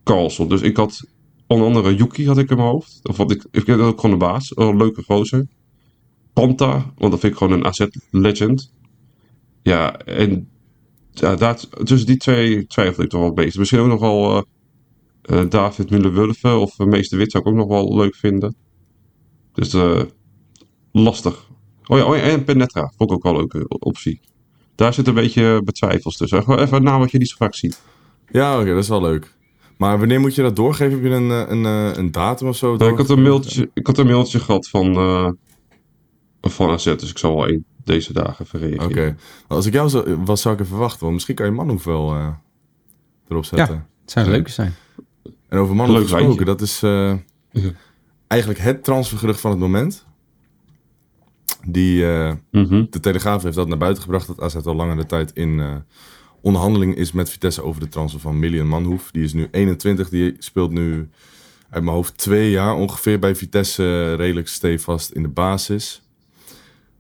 Carlson. Dus ik had onder andere Yuki had ik in mijn hoofd. Of wat ik, ik ook gewoon de baas, een leuke gozer. Panta, want dat vind ik gewoon een AZ-legend. Ja, en ja, daar, tussen die twee twijfel ik toch wel bezig. Misschien ook nog wel eh, eh, David Müller-Wulven of uh, Meester Wit zou ik ook nog wel leuk vinden. Dus eh, lastig. Oh ja, oh ja, en Penetra. Vond ik ook wel een leuke optie. Daar zit een beetje betwijfels tussen. Even een naam wat je niet zo vaak ziet. Ja, oké, dat is wel leuk. Maar wanneer moet je dat doorgeven? Heb je een, eh, een, eh, een datum of zo? Nou, ik, had een mailtje, ik had een mailtje gehad van, eh van AZ, dus ik zal wel één deze dagen even reageren. Oké. Als ik jou zou, was, zou ik even wachten. Want misschien kan je Manhoef wel eh, erop zetten. Ja, het zou leuk zijn. En over Manhoef Leuk gesproken, lijntje. dat is eh, Ja. eigenlijk het transfergerucht van het moment. Die, eh, Mhm. de Telegraaf heeft dat naar buiten gebracht. Dat AZ al langere tijd in eh, onderhandeling is met Vitesse over de transfer van Milian Manhoef. Die is nu 21. Die speelt nu uit mijn hoofd twee jaar ongeveer bij Vitesse. eh, redelijk stevast in de basis.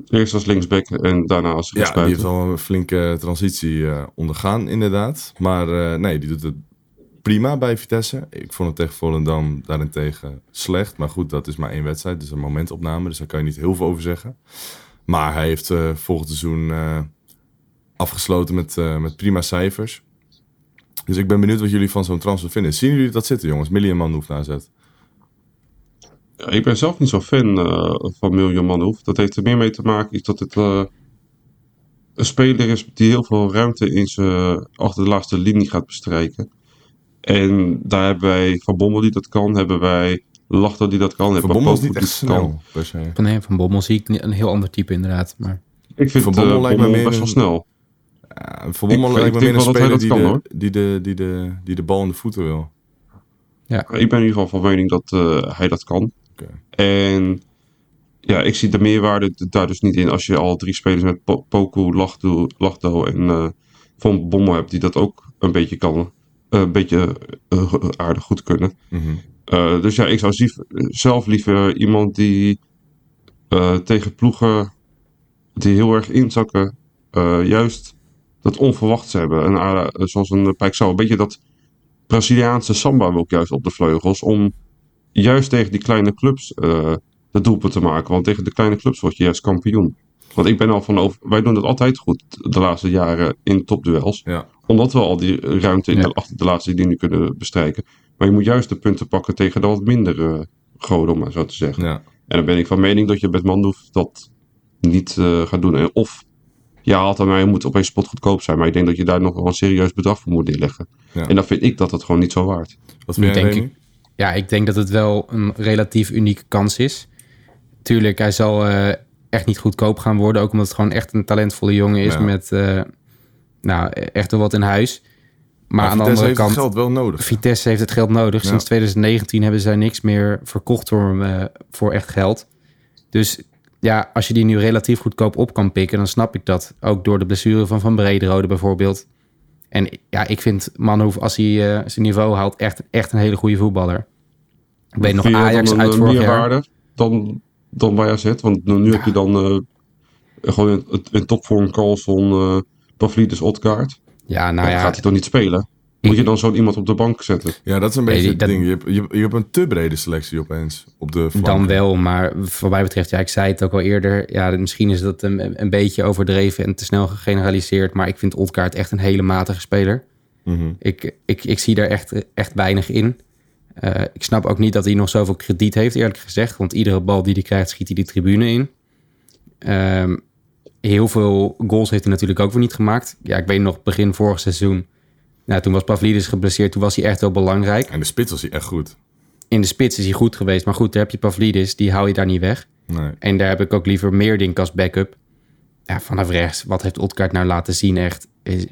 Eerst als linksback en daarna als Ja, die heeft rechtsbuiten. wel een flinke transitie eh, ondergaan, inderdaad. Maar eh, nee, die doet het prima bij Vitesse. Ik vond het tegen Volendam daarentegen slecht. Maar goed, dat is maar één wedstrijd. Dus een momentopname. Dus daar kan je niet heel veel over zeggen. Maar hij heeft volgend seizoen afgesloten met, eh, met prima cijfers. Dus ik ben benieuwd wat jullie van zo'n transfer vinden. Zien jullie dat zitten, jongens? Million man hoeft naar zet. Ja, ik ben zelf niet zo fan eh, van Miljoen Manhoef. Dat heeft er meer mee te maken is dat het eh, een speler is die heel veel ruimte in zijn achter de laatste linie gaat bestrijken. En daar hebben wij Van Bommel die dat kan, hebben wij Lachter die dat kan, Van Bommel is niet echt die dat kan. snel, per se. Van, nee, van Bommel zie ik een heel ander type inderdaad. Maar Ik vind Van Bommel lijkt me meer best wel een- snel. Ja, Van Bommel Ik- lijkt me meer een wel dat hij speler dat die, kan, de, hoor. die, de, die, de, die de bal in de voeten wil. Ik ben in ieder geval van mening dat eh, hij dat kan. Oké. En ja, ik zie de meerwaarde daar dus niet in als je al drie spelers met Po- Poku, Lachdo, Lachdo en eh, Van Bommel hebt die dat ook een beetje kan, eh, een beetje eh, aardig goed kunnen. Mhm. Eh, dus ja, ik zou zief- zelf liever iemand die eh, tegen ploegen die heel erg inzakken, eh, juist dat onverwachts hebben. En, ah, zoals een Pijksau, een beetje dat Braziliaanse samba wil ik juist op de vleugels. Om juist tegen die kleine clubs eh de doelpunt te maken. Want tegen de kleine clubs word je juist kampioen. Want ik ben al van over. Wij doen het altijd goed de laatste jaren in topduels. Ja. Omdat we al die ruimte in Ja. de, achter de laatste linie kunnen bestrijken. Maar je moet juist de punten pakken tegen de wat mindere goden, om maar zo te zeggen. Ja. En dan ben ik van mening dat je met Mandoef dat niet eh, gaat doen. En of ja, haalt aan mij moet opeens spotgoedkoop zijn. Maar ik denk dat je daar nog wel een serieus bedrag voor moet neerleggen. Ja. En dan vind ik dat het gewoon niet zo waard. Wat vind jij, denk Remy? ik, ja, ik denk dat het wel een relatief unieke kans is. Tuurlijk, hij zal eh, echt niet goedkoop gaan worden. Ook omdat het gewoon echt een talentvolle jongen is Ja. met eh, nou, echt wel wat in huis. Maar, aan de Vitesse andere heeft het kant, geld wel nodig. Vitesse heeft het geld nodig. Ja. Sinds 2019 hebben zij niks meer verkocht voor, hem, eh, voor echt geld. Dus ja, als je die nu relatief goedkoop op kan pikken, dan snap ik dat. Ook door de blessure van Van Brederode bijvoorbeeld. En ja, ik vind Manhoef, als hij eh, zijn niveau haalt, echt, echt een hele goede voetballer. Ik weet nog Ajax uit een vorig jaar. dan, dan bij AZ? Want nu heb je dan eh, gewoon in topvorm Carlson, eh Pavlidis, Odgaard. Ja, nou dan ja, gaat hij toch niet spelen? Moet je dan zo'n iemand op de bank zetten? Ja, dat is een Nee, beetje het ding. Je hebt, je, hebt- je hebt een te brede selectie opeens op de flank. dan wel. Maar voor mij betreft, ja, ik zei het ook al eerder. Ja, misschien is dat een, een beetje overdreven en te snel gegeneraliseerd. Maar ik vind Odgaard echt een hele matige speler. Mhm. Ik, ik, ik zie daar echt, echt weinig in. Eh, ik snap ook niet dat hij nog zoveel krediet heeft, eerlijk gezegd. Want iedere bal die hij krijgt, schiet hij die tribune in. Ehm, heel veel goals heeft hij natuurlijk ook weer niet gemaakt. Ja, ik weet nog, begin vorig seizoen. Nou, toen was Pavlidis geblesseerd. Toen was hij echt wel belangrijk. En de spits was hij echt goed. In de spits is hij goed geweest. Maar goed, daar heb je Pavlidis. Die hou je daar niet weg. Nee. En daar heb ik ook liever Meerdink als backup. Ja, vanaf rechts, wat heeft Odgaard nou laten zien? Echt, is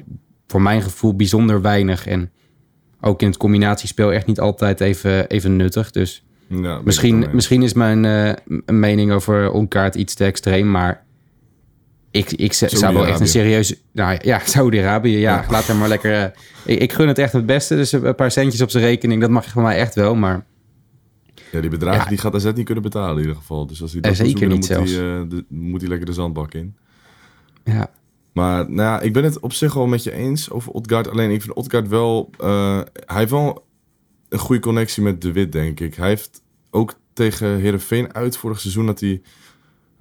voor mijn gevoel bijzonder weinig. En ook in het combinatiespel echt niet altijd even, even nuttig. Dus Ja, misschien, misschien is mijn eh, mening over Odgaard iets te extreem. Maar ik, ik zou wel echt een serieuze... Nou ja, Saudi-Arabië, ja, laat hem maar lekker... eh, ik, ik gun het echt het beste. Dus een paar centjes op zijn rekening, dat mag van mij echt wel. Maar Ja, die bedragen Ja. die gaat AZ niet kunnen betalen in ieder geval. Dus als hij dat Eh, moet zeker dan moet zelfs. hij, eh, de- moet hij lekker de zandbak in. ja, Maar nou ja, ik ben het op zich wel met je eens over Odgaard. Alleen ik vind Odgaard wel... hij heeft wel een goede connectie met De Wit, denk ik. Hij heeft ook tegen Herenveen uit vorig seizoen... dat hij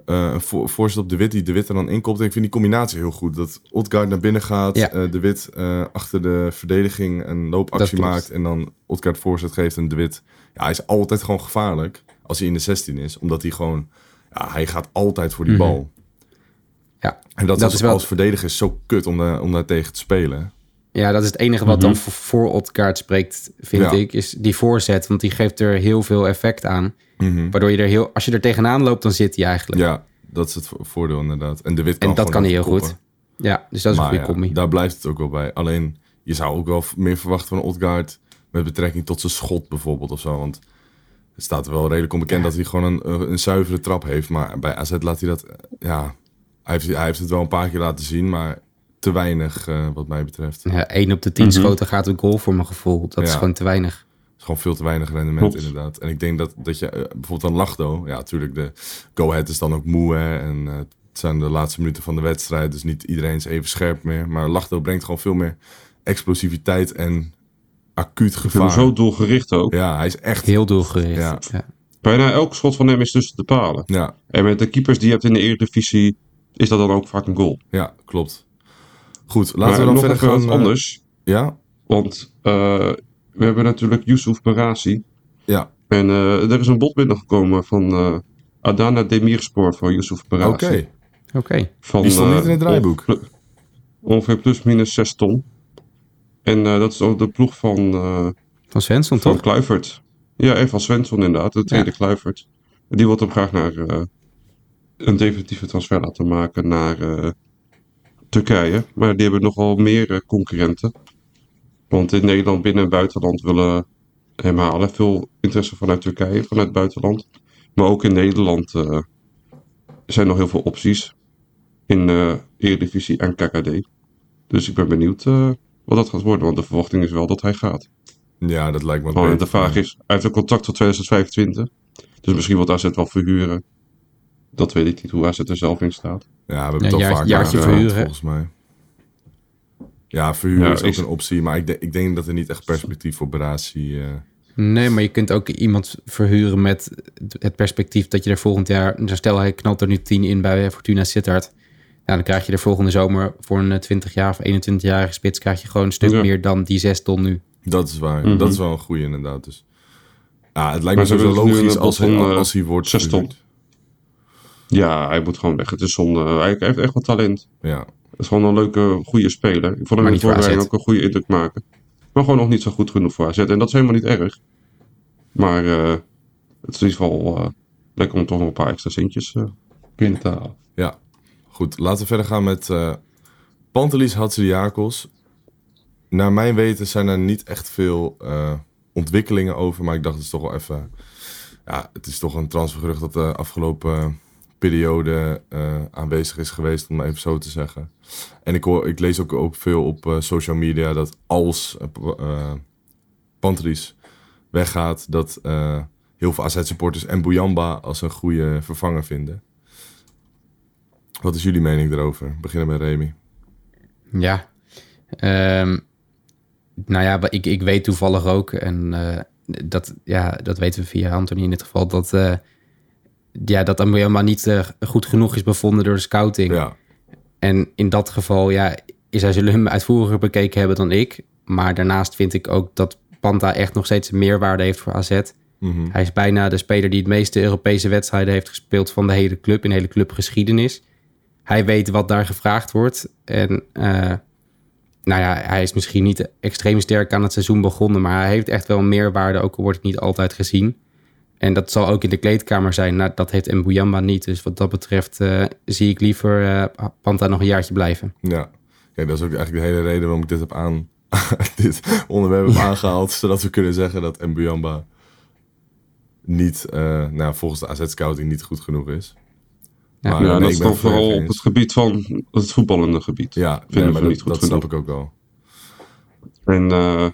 eh, een voor, voorzet op De Wit, die De Wit er dan inkomt. En ik vind die combinatie heel goed. Dat Odgaard naar binnen gaat, Ja. eh, De Wit eh, achter de verdediging een loopactie maakt... en dan Odgaard voorzet geeft en De Wit... Ja, hij is altijd gewoon gevaarlijk als hij in de 16 is. Omdat hij gewoon... Ja, hij gaat altijd voor die Mhm. bal. ja. En dat, Dat is is wel- als verdediger is zo kut om, daar om daar tegen te spelen. Ja, dat is het enige wat Mhm. dan voor, voor Odgaard spreekt, vind Ja. ik. Is die voorzet, want die geeft er heel veel effect aan. Mhm. Waardoor je er heel... Als je er tegenaan loopt, dan zit hij eigenlijk. Ja, dat is het vo- voordeel inderdaad. En de Wit kan En dat kan hij heel goed. Ja, dus dat is een goede ja, combi. daar blijft het ook wel bij. Alleen, je zou ook wel meer verwachten van Odgaard met betrekking tot zijn schot bijvoorbeeld of zo. Want het staat er wel redelijk onbekend dat hij gewoon een, een, zuivere trap heeft. Maar bij AZ laat hij dat, eh, ja, hij heeft, hij heeft het wel een paar keer laten zien, maar te weinig eh, wat mij betreft. Ja, 1 op de 10 schoten gaat een goal voor mijn gevoel. Dat is gewoon te weinig. Gewoon veel te weinig rendement Klopt. inderdaad. En ik denk dat, dat je, eh, bijvoorbeeld aan Lachdo, ja natuurlijk de go-ahead is dan ook moe hè, en eh, het zijn de laatste minuten van de wedstrijd, dus niet iedereen is even scherp meer. Maar Lachdo brengt gewoon veel meer explosiviteit en acuut gevaar. Zo doelgericht ook. Ja, hij is echt. Heel doelgericht. Ja. Ja. Bijna elk schot van hem is tussen de palen. Ja, En met de keepers die je hebt in de Eredivisie is dat dan ook vaak een goal. ja, klopt. Goed, laten maar we dan nog verder even gaan. wat eh, anders. Ja, Want eh, we hebben natuurlijk Yusuf Barasi. ja, En eh, er is een bod binnengekomen van eh, Adana Demirspor voor Yusuf oké. Barasi. Oké. Van, Die stond eh, niet in het draaiboek. ongeveer- Ongeveer plus minus 6 ton. En eh, dat is ook de ploeg van, eh Van Svensson van toch? Kluivert. Ja, en van Svensson inderdaad, de tweede Ja. Kluivert. Die wil hem graag naar eh, een definitieve transfer laten maken naar eh, Turkije. Maar die hebben nogal meer eh, concurrenten. Want in Nederland, binnen en buitenland willen hem halen. Veel interesse vanuit Turkije, vanuit het buitenland. Maar ook in Nederland eh, zijn nog heel veel opties. In eh Eredivisie en KKD. Dus ik ben benieuwd eh, wat dat gaat worden. Want de verwachting is wel dat hij gaat. Ja, dat lijkt me Maar beter de vraag is, hij heeft een contract tot 2025. Dus misschien wordt AZ wel verhuren. Dat weet ik niet hoe AZ er zelf in staat. Ja, we hebben Ja, het al jaar- vaak jaartje verhuren. volgens mij. Ja, verhuren Ja, is ook een optie, maar ik, denk- ik denk dat er niet echt perspectief voor Baratie... eh Nee, maar je kunt ook iemand verhuren met het perspectief dat je er volgend jaar... dus Stel, hij knalt er nu 10 in bij Fortuna Sittard. Ja, dan krijg je er volgende zomer voor een 20 jaar of 21-jarige spits... krijg je gewoon een stuk Ja. meer dan die 6 ton nu. Dat is waar. Mhm. Dat is wel een goede inderdaad. Dus. Ja, het lijkt Maar me nu logisch als, hij, van, eh, als hij wordt zes ton. verhuurd. Ja, hij moet gewoon weg. Het is zonde. Hij heeft echt wat talent. Ja. Het is gewoon een leuke, goede speler. Ik vond hem in de ook een goede indruk maken. Maar gewoon nog niet zo goed genoeg voor AZ. En dat is helemaal niet erg. Maar eh, het is in ieder geval eh, lekker om toch nog een paar extra centjes eh, binnen te halen. ja, goed. Laten we verder gaan met eh Pantelis Hatsidiakos. Naar mijn weten zijn er niet echt veel eh, ontwikkelingen over. Maar ik dacht het is toch wel even... Ja, het is toch een transfergerucht dat de afgelopen periode eh, aanwezig is geweest, om even zo te zeggen. En ik, hoor, ik lees ook, ook veel op eh, social media dat als P- eh, Pantelis weggaat, dat heel veel AZ-supporters en Bouyamba als een goede vervanger vinden. Wat is jullie mening daarover? Beginnen bij Remy. Ja. Ehm, nou ja, ik, ik weet toevallig ook, en dat, ja, dat weten we via Anthony in dit geval, dat, ja, dat Amuyama niet eh, goed genoeg is bevonden door de scouting. Ja, En in dat geval, ja, zij zullen hem uitvoeriger bekeken hebben dan ik. Maar daarnaast vind ik ook dat Panta echt nog steeds meerwaarde heeft voor AZ. mhm. Hij is bijna de speler die het meeste Europese wedstrijden heeft gespeeld van de hele club, in de hele clubgeschiedenis. Hij weet wat daar gevraagd wordt. En eh, nou ja, hij is misschien niet extreem sterk aan het seizoen begonnen, maar hij heeft echt wel meerwaarde, ook al wordt het niet altijd gezien. En dat zal ook in de kleedkamer zijn. Nou, dat heeft Mbuyamba niet. Dus wat dat betreft eh, zie ik liever eh, Panta nog een jaartje blijven. ja. Kijk, dat is ook eigenlijk de hele reden waarom ik dit, heb aan, dit onderwerp heb aangehaald. Zodat we kunnen zeggen dat Mbuyamba niet, eh, nou, volgens de AZ-scouting niet goed genoeg is. Ja. Maar, ja, nee, dat is dan vooral op het gebied van het voetballende gebied. Ja, Vinden nee, we maar niet dat, goed dat snap ik ook wel. En eh,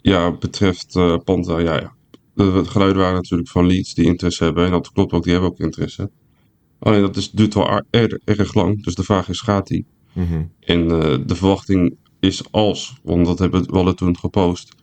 ja, betreft eh Panta, ja, ja. De, de geluiden waren natuurlijk van Leeds die interesse hebben. En dat klopt ook, die hebben ook interesse. Alleen dat is, duurt wel erg, erg lang. Dus de vraag is, gaat die? Mhm. En eh, de verwachting is als, want dat hebben we wel toen gepost.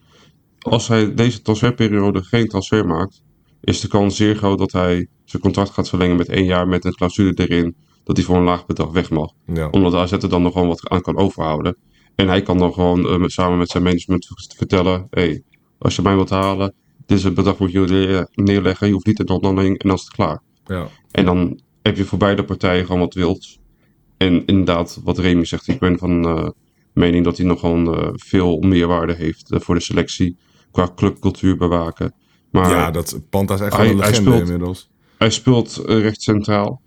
Als hij deze transferperiode geen transfer maakt, is de kans zeer groot dat hij zijn contract gaat verlengen met één jaar met een clausule erin dat hij voor een laag bedrag weg mag. Ja. Omdat AZ er dan nog gewoon wat aan kan overhouden. En hij kan dan gewoon eh, met- samen met zijn management vertellen: hey, als je mij wilt halen, is het bedrag moet je neer- neerleggen. Je hoeft niet in de onderhandeling en dan is het klaar. Ja. En dan heb je voor beide partijen gewoon wat wilt. En inderdaad, wat Remy zegt, ik ben van eh, mening dat hij nog gewoon eh, veel meerwaarde heeft eh, voor de selectie. Qua clubcultuur bewaken. Maar ja, dat Panta is echt Hij- een hij legende speelt- inmiddels. hij speelt eh, recht centraal.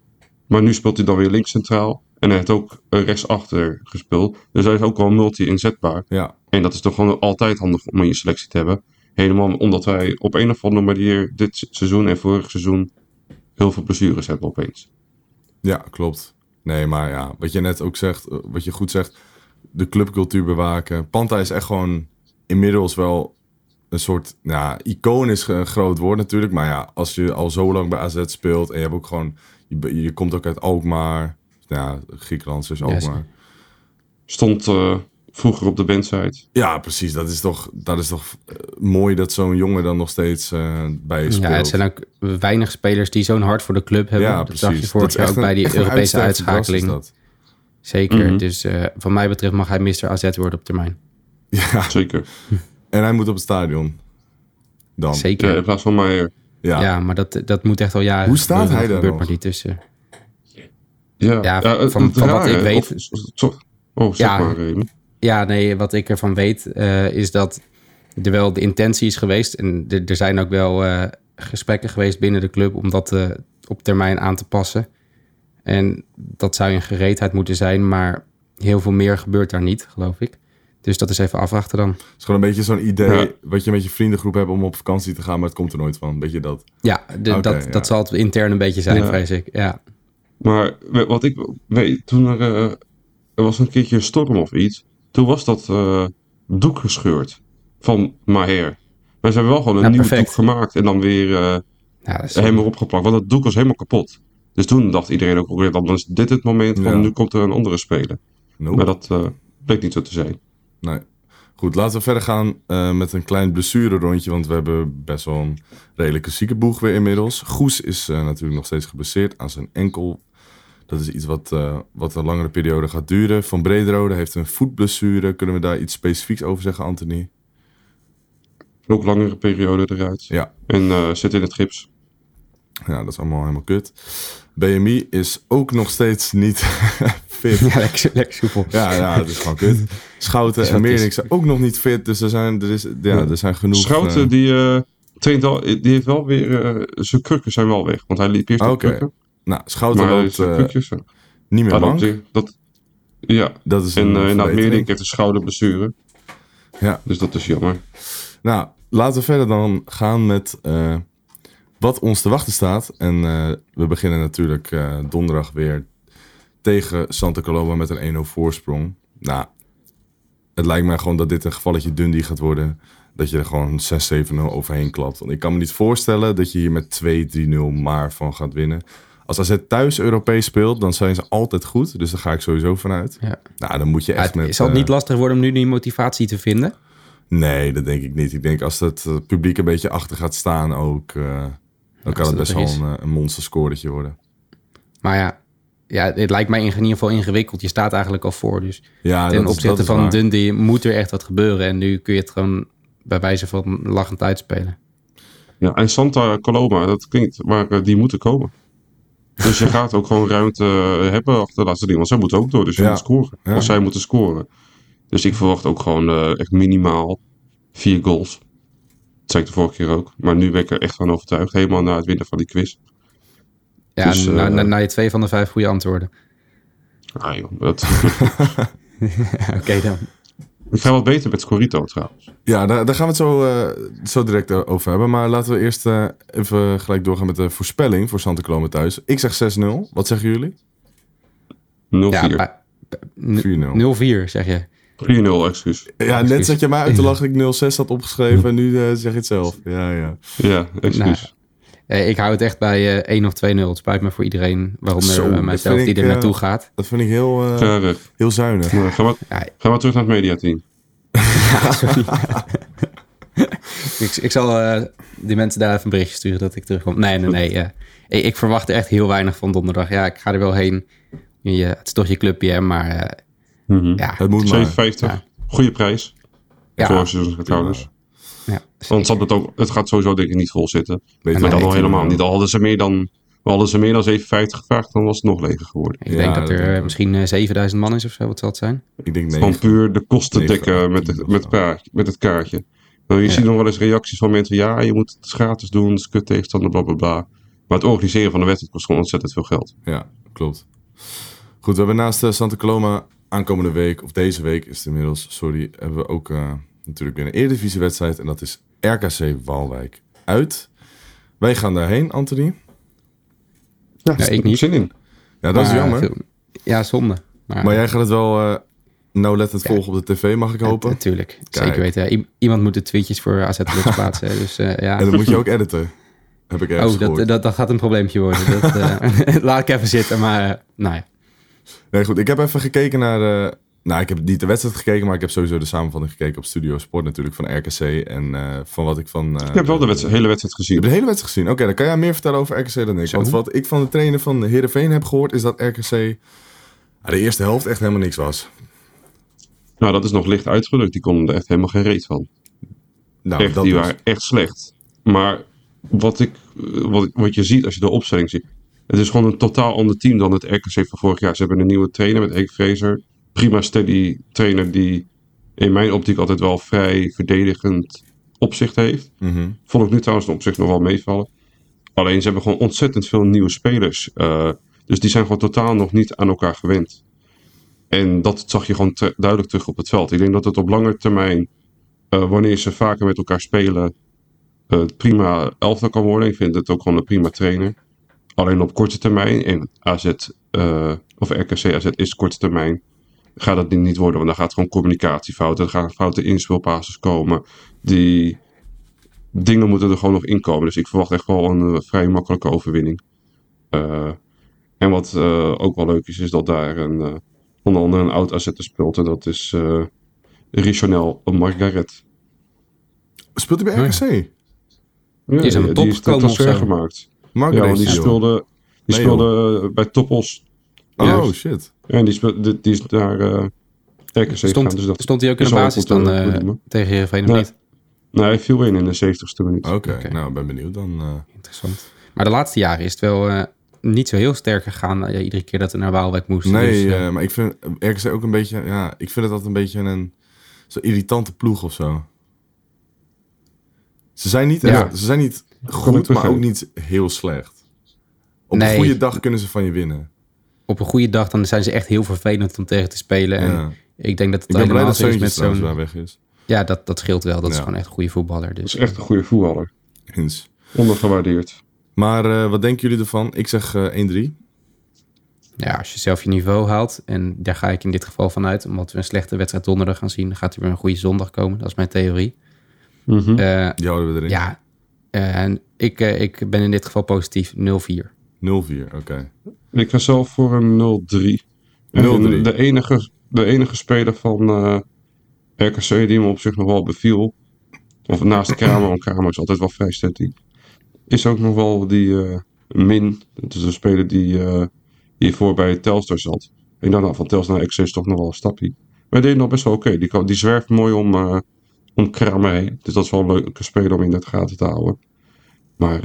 Maar nu speelt hij dan weer links centraal. En hij heeft ook eh, rechtsachter gespeeld. Dus hij is ook wel multi-inzetbaar. Ja, En dat is toch gewoon altijd handig om in je selectie te hebben. Helemaal omdat wij op een of andere manier dit seizoen en vorig seizoen heel veel blessures hebben opeens. ja, klopt. Nee, maar ja, wat je net ook zegt, eh, wat je goed zegt, de clubcultuur bewaken. Panta is echt gewoon inmiddels wel een soort, nou, icoon is een groot woord natuurlijk. Maar ja, als je al zo lang bij AZ speelt en je hebt ook gewoon, je, komt ook uit Alkmaar. Ja, Griekenland is dus Ja, Alkmaar. Stond eh, vroeger op de bandsite. Ja, precies. Dat is toch, dat is toch eh, mooi dat zo'n jongen dan nog steeds eh, bij je speelt. Ja, het zijn ook weinig spelers die zo'n hart voor de club hebben. Ja, dat precies. zag je vorig jaar ook een- bij die Europese uitschakeling. dat. Zeker. Mhm. Dus eh van mij betreft mag hij Mr. AZ worden op termijn. Ja, Zeker. en hij moet op het stadion. Dan. Zeker. Ja, in plaats van Meijer. Ja. Ja, maar dat, dat moet echt al jaren Hoe staat hij daar gebeurt nog? maar niet tussen. Ja, van- het van wat ik weet- of- oh, zeg Ja. maar, Remy. Ja, nee, wat ik ervan weet eh, is dat er wel de intentie is geweest. En er, er zijn ook wel eh, gesprekken geweest binnen de club om dat eh, op termijn aan te passen. En dat zou een gereedheid moeten zijn, maar heel veel meer gebeurt daar niet, geloof ik. Dus dat is even afwachten dan. Het is gewoon een beetje zo'n idee Ja. wat je met je vriendengroep hebt om op vakantie te gaan, maar het komt er nooit van. Beetje dat. Ja, de- dat, ja. dat zal het intern een beetje zijn, Ja. vrees ik. Ja. Maar wat ik weet, toen er, er was een keertje een storm of iets. Toen was dat eh, doek gescheurd van Maher. Maar ze hebben wel gewoon een Ja, nieuw doek gemaakt en dan weer eh Ja, dat is- helemaal opgeplakt. Want dat doek was helemaal kapot. Dus toen dacht iedereen ook, oké, dan is dit het moment van Ja. nu komt er een andere speler. Nope. Maar dat eh, bleek niet zo te zijn. Nee. Goed, laten we verder gaan eh, met een klein blessure rondje, want we hebben best wel een redelijke ziekenboeg weer inmiddels. Goes is eh, natuurlijk nog steeds geblesseerd aan zijn enkel. Dat is iets wat, eh, wat een langere periode gaat duren. Van Brederode heeft een voetblessure. Kunnen we daar iets specifieks over zeggen, Anthony? Ook langere periode eruit. Ja, En eh, zit in het gips. ja dat is allemaal helemaal kut. BMI is ook nog steeds niet fit. ja, lekker, lekker soepel. Ja, ja, dat is gewoon kut. Schouten en. Meerink zijn ook nog niet fit. Dus er zijn, er is, ja, er zijn genoeg... Schouten, eh, die, eh, traint al, die heeft wel weer... eh, zijn krukken zijn wel weg. Want hij liep eerst op Oké. Nou, Schouten loopt eh, eh, niet meer hij lang. dat, ja, Dat is en uh, inderdaad. Meerdink heeft een schouderblessure. Ja. Dus dat is jammer. Nou, laten we verder dan gaan met eh, wat ons te wachten staat. En eh, we beginnen natuurlijk eh, donderdag weer tegen Santa Coloma met een 1-0 voorsprong. Nou, het lijkt mij gewoon dat dit een gevalletje Dundee gaat worden. Dat je er gewoon 6-7-0 overheen klapt. Want ik kan me niet voorstellen dat je hier met 2-3-0 maar van gaat winnen. Als AZ thuis Europees speelt, dan zijn ze altijd goed. Dus daar ga ik sowieso vanuit. Ja. Nou, dan moet je Ja, echt het, met... zal het eh, niet lastig worden om nu die motivatie te vinden? Nee, dat denk ik niet. Ik denk als het eh, publiek een beetje achter gaat staan ook, eh, dan kan het best wel een, eh, een monsterscoretje worden. Maar ja, ja, het lijkt mij in ieder geval ingewikkeld. Je staat eigenlijk al voor. Dus Ja, ten opzichte is van waar. Dundee moet er echt wat gebeuren. En nu kun je het gewoon bij wijze van lachend uitspelen. Ja, en Santa Coloma, dat klinkt, maar eh, die moeten komen. Dus je gaat ook gewoon ruimte eh, hebben achter de laatste ding. Want zij moeten ook door, dus je Ja. moet scoren. Ja. Of zij moeten scoren. Dus ik verwacht ook gewoon eh, echt minimaal vier goals. Dat zei ik de vorige keer ook. Maar nu ben ik er echt van overtuigd. Helemaal na het winnen van die quiz. Ja, Dus, na, eh, na, na je twee van de vijf goede antwoorden. Ah, joh, dat... Oké dan. Ik ga wat beter met Scorito trouwens. Ja, daar, daar gaan we het zo, eh, zo direct eh, over hebben. Maar laten we eerst eh, even gelijk doorgaan met de voorspelling voor Santa thuis. Ik zeg 6-0. Wat zeggen jullie? 0-4. Ja, 4-0, bij- 4-0. 0-4 zeg je. excuus. Ja, net zat je mij uit te lachen dat ik 06 had opgeschreven. En nu zeg je het zelf. Ja, ja. Ja, excuus. Eh, ik hou het echt bij eh 1 of 2-0. Het spijt me voor iedereen, waaronder Zo, eh, mijzelf, die ik, er eh, naartoe gaat. Dat vind ik heel, eh, heel zuinig. Ga, maar, Ja, ga maar terug naar het mediateam. ik, ik zal eh, die mensen daar even een berichtje sturen dat ik terugkom. Nee, nee, nee. eh, ik, ik verwacht er echt heel weinig van donderdag. Ja, ik ga er wel heen. Je, het is toch je clubje, hè, maar eh, Mhm. ja. Het moet maar. 57. Ja. Goede prijs. Ja. Voor. Ja Want het, het, ook, het gaat sowieso denk ik niet vol zitten. Weet Maar dan al helemaal niet. Al hadden ze meer dan, hadden ze meer dan 57 gevraagd, dan was het nog leger geworden. Ik Ja, denk dat dat er eh, misschien eh, 7000 man is of zo. Wat zal het zijn? Ik denk Gewoon 9. puur de kosten dekken met, of met, kaartje, met het kaartje. Nou, je Ja. ziet nog wel eens reacties van mensen. Ja, je moet het gratis doen. Het is kut tegenstander, bla bla bla. Maar het organiseren van de wedstrijd kost gewoon ontzettend veel geld. Ja, klopt. Goed, we hebben naast eh, Santa Coloma aankomende week, of deze week is het inmiddels, sorry, hebben we ook eh, natuurlijk weer een Eredivisie-wedstrijd. En dat is RKC Waalwijk uit. Wij gaan daarheen, Anthony. Ja, Ja, ik niet. Zin in. Ja, dat is jammer. veel- ja, zonde. Maar, Maar jij gaat het wel eh nauwlettend volgen op de tv, mag ik hopen? Natuurlijk, zeker weten. Ja, i- iemand moet de tweetjes voor AZ Lux plaatsen. Dus eh, ja. En dan moet je ook editen. Heb ik ergens Oh, dat, dat, dat gaat een probleempje worden. Dat, eh, laat ik even zitten, maar eh, nou ja. Nee, goed. Ik heb even gekeken naar... nou, ik heb niet de wedstrijd gekeken, maar ik heb sowieso de samenvatting gekeken op Studio Sport natuurlijk van RKC. En eh, van wat ik van... eh, Ik heb wel de wedstrijd, hele wedstrijd gezien. hebt de hele wedstrijd gezien. Oké, dan kan jij meer vertellen over RKC dan ik. Zo. Want wat ik van de trainer van Heerenveen heb gehoord, is dat RKC ah, de eerste helft echt helemaal niks was. Nou, dat is nog licht uitgedrukt. Die konden er echt helemaal geen reet van. Nou, echt, dat die dus. waren echt slecht. Maar wat, ik, eh, wat, wat je ziet als je de opstelling ziet. Het is gewoon een totaal ander team dan het RKC van vorig jaar. Ze hebben een nieuwe trainer met Henk Fraser. Prima steady trainer die in mijn optiek altijd wel vrij verdedigend opzicht heeft. Mhm. Vond ik nu trouwens op zich nog wel meevallen. Alleen ze hebben gewoon ontzettend veel nieuwe spelers. Eh, dus die zijn gewoon totaal nog niet aan elkaar gewend. En dat zag je gewoon te- duidelijk terug op het veld. Ik denk dat het op lange termijn, eh, wanneer ze vaker met elkaar spelen, eh, prima elftal kan worden. Ik vind het ook gewoon een prima trainer. Alleen op korte termijn, en AZ, of RKC AZ is korte termijn, gaat dat niet worden. Want dan gaat gewoon communicatiefouten, er gaan foute inspeelpases komen. Die dingen moeten er gewoon nog inkomen. Dus ik verwacht echt wel een eh, vrij makkelijke overwinning. Eh, en wat eh, ook wel leuk is, is dat daar een, onder andere een oud AZ speelt. En dat is eh Richonel Margaret. Speelt hij bij RKC? Ja, de top die is gekomen of transfer gemaakt. Mark Ja, want die speelde, die Nee, speelde bij Toppos. Oh, Ja. shit. En die, speelt, die, die is eh RKC gegaan. Stond, Dus dat stond hij ook in de basis eh, dan eh, doen. tegen Heerenveen of Nee. niet? Nee, hij viel in in de 70ste minuut. Oké, nou, ik ben benieuwd dan. eh. Interessant. Maar de laatste jaren is het wel eh, niet zo heel sterk gegaan. iedere keer dat we naar Waalwijk moesten. Nee, Dus, maar ik vind RKC ook een beetje... Ja, ik vind het altijd een beetje een... Zo irritante ploeg of zo. Ze zijn niet, Ja. ze zijn niet goed, maar ook niet heel slecht. Op Nee. een goede dag kunnen ze van je winnen. Op een goede dag dan zijn ze echt heel vervelend om tegen te spelen. En Ja. ik denk dat het Ik ben blij helemaal dat zo is Seuntjes met zo'n... weg is. Ja, dat, dat scheelt wel. Dat is gewoon echt een goede voetballer. Dat Dus is echt een goede voetballer. Eens. Ondergewaardeerd. Maar eh, wat denken jullie ervan? Ik zeg eh 1-3. ja, als je zelf je niveau haalt, en daar ga ik in dit geval vanuit, omdat we een slechte wedstrijd donderdag gaan zien, dan gaat er weer een goede zondag komen. Dat is mijn theorie. Mhm. Eh, Die houden we erin. ja, eh, en ik, eh, ik ben in dit geval positief 0-4. 0-4, oké. Ik ga zelf voor een 0-3. En 0-3. De enige, de enige speler van eh, RKC die me op zich nog wel beviel, of naast Kramer, want Kramer is altijd wel vrij steady, is ook nog wel die eh, Min. Dat is een speler die eh, hiervoor bij Telstar zat. En dan van Telstar naar is toch nog wel een stapje. Maar die deed nog best wel oké. Die, die zwerft mooi om, eh, om Kramer heen. Dus dat is wel een leuke speler om in de gaten te houden. Maar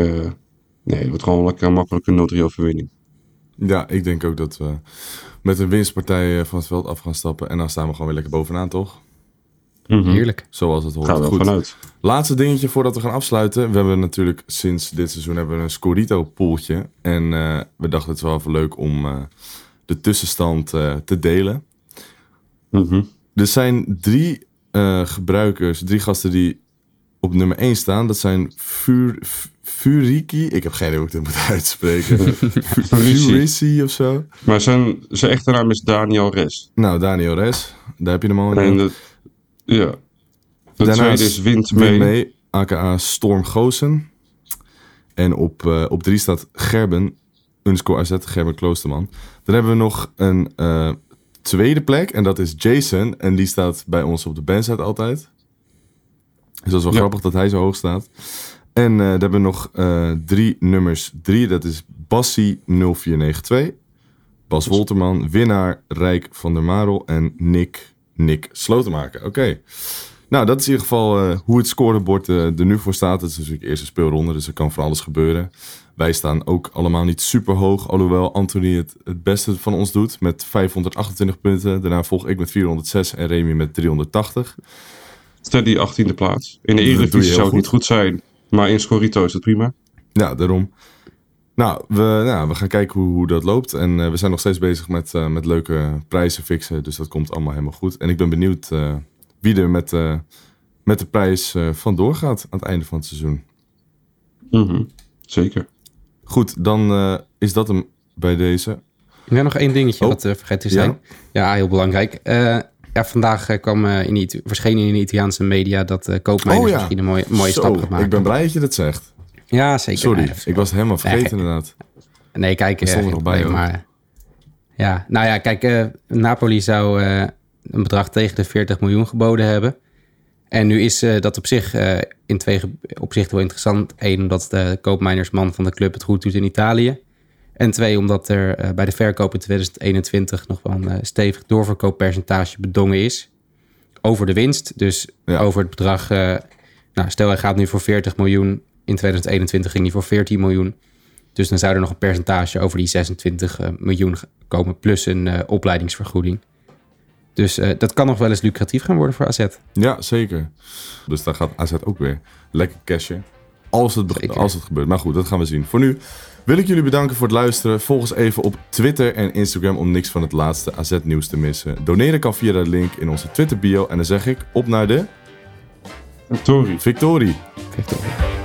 nee, het wordt gewoon een lekker makkelijke 0-3 overwinning. Ja, ik denk ook dat we met een winstpartij eh, van het veld af gaan stappen. En dan staan we gewoon weer lekker bovenaan, toch? Mhm. Heerlijk. Zoals het hoort. Gaan we Goed. vanuit. Laatste dingetje voordat we gaan afsluiten. We hebben natuurlijk sinds dit seizoen hebben we een Scorito poeltje. En eh, we dachten het is wel even leuk om eh, de tussenstand eh, te delen. Mhm. Er zijn drie eh, gebruikers, drie gasten die op nummer 1 staan. Dat zijn F- Furiki. Ik heb geen idee hoe ik dit moet uitspreken. Furisi of zo. Maar zijn, zijn echte naam is Daniel Res. Nou, Daniel Res. Daar heb je hem al. En de, ja. De Daarnaast tweede is Wind Win mee. mee, aka Storm Goosen. En op, eh, op drie staat Gerben, underscore AZ, Gerben Kloosterman. Dan hebben we nog een eh, tweede plek en dat is Jason. En die staat bij ons op de bandsite altijd. Dus dat is wel Ja. grappig dat hij zo hoog staat. En eh dan hebben we nog eh, drie nummers. Drie, dat is Bassie 0492. Bas Wolterman, winnaar Rijk van der Marel en Nick, Nick Slotenmaker. Oké. Nou, dat is in ieder geval eh, hoe het scorebord er nu voor staat. Het is natuurlijk de eerste speelronde, dus er kan van alles gebeuren. Wij staan ook allemaal niet super hoog, alhoewel Anthony het het beste van ons doet met 528 punten. Daarna volg ik met 406 en Remy met 380. Steady 18e plaats. In de Eredivisie zou het goed. niet goed zijn. Maar in Scorito is het prima. Ja, daarom. Nou, we, nou, we gaan kijken hoe, hoe dat loopt. En eh, we zijn nog steeds bezig met, eh, met leuke prijzen fixen. Dus dat komt allemaal helemaal goed. En ik ben benieuwd eh, wie er met, eh, met de prijs eh vandoor gaat aan het einde van het seizoen. Mhm, Zeker. Goed, dan eh, is dat hem bij deze. Ja, nog één dingetje Oh. wat uh, vergeten te zijn. Ja, heel belangrijk. Ja, vandaag eh, kwam, eh, in de, verscheen in de Italiaanse media dat uh, Koopmeiners Oh ja. misschien een mooie, mooie Zo, stap gaat maken. Ik ben blij dat je dat zegt. Ja, zeker. Sorry, Nee, ik was het helemaal vergeten Nee, inderdaad. Nee, kijk, Dat stond er nog bij nee, maar ja, nou ja, kijk, Napoli zou een bedrag tegen de 40 miljoen geboden hebben. En nu is dat op zich in twee opzichten wel interessant. Eén, omdat de koopmijnersman van de club het goed doet in Italië. En twee, omdat er eh, bij de verkoop in 2021 nog wel een eh, stevig doorverkooppercentage bedongen is. Over de winst, dus Ja. over het bedrag. eh, nou, stel hij gaat nu voor 40 miljoen. In 2021 ging hij voor 14 miljoen. Dus dan zou er nog een percentage over die 26 eh, miljoen komen, plus een opleidingsvergoeding. Dus dat kan nog wel eens lucratief gaan worden voor AZ. Ja, zeker. Dus daar gaat AZ ook weer lekker cashen. Als het, als het gebeurt. Maar goed, dat gaan we zien. Voor nu wil ik jullie bedanken voor het luisteren. Volg ons even op Twitter en Instagram om niks van het laatste AZ-nieuws te missen. Doneren kan via de link in onze Twitter-bio. En dan zeg ik op naar de Tori. victorie. Victor.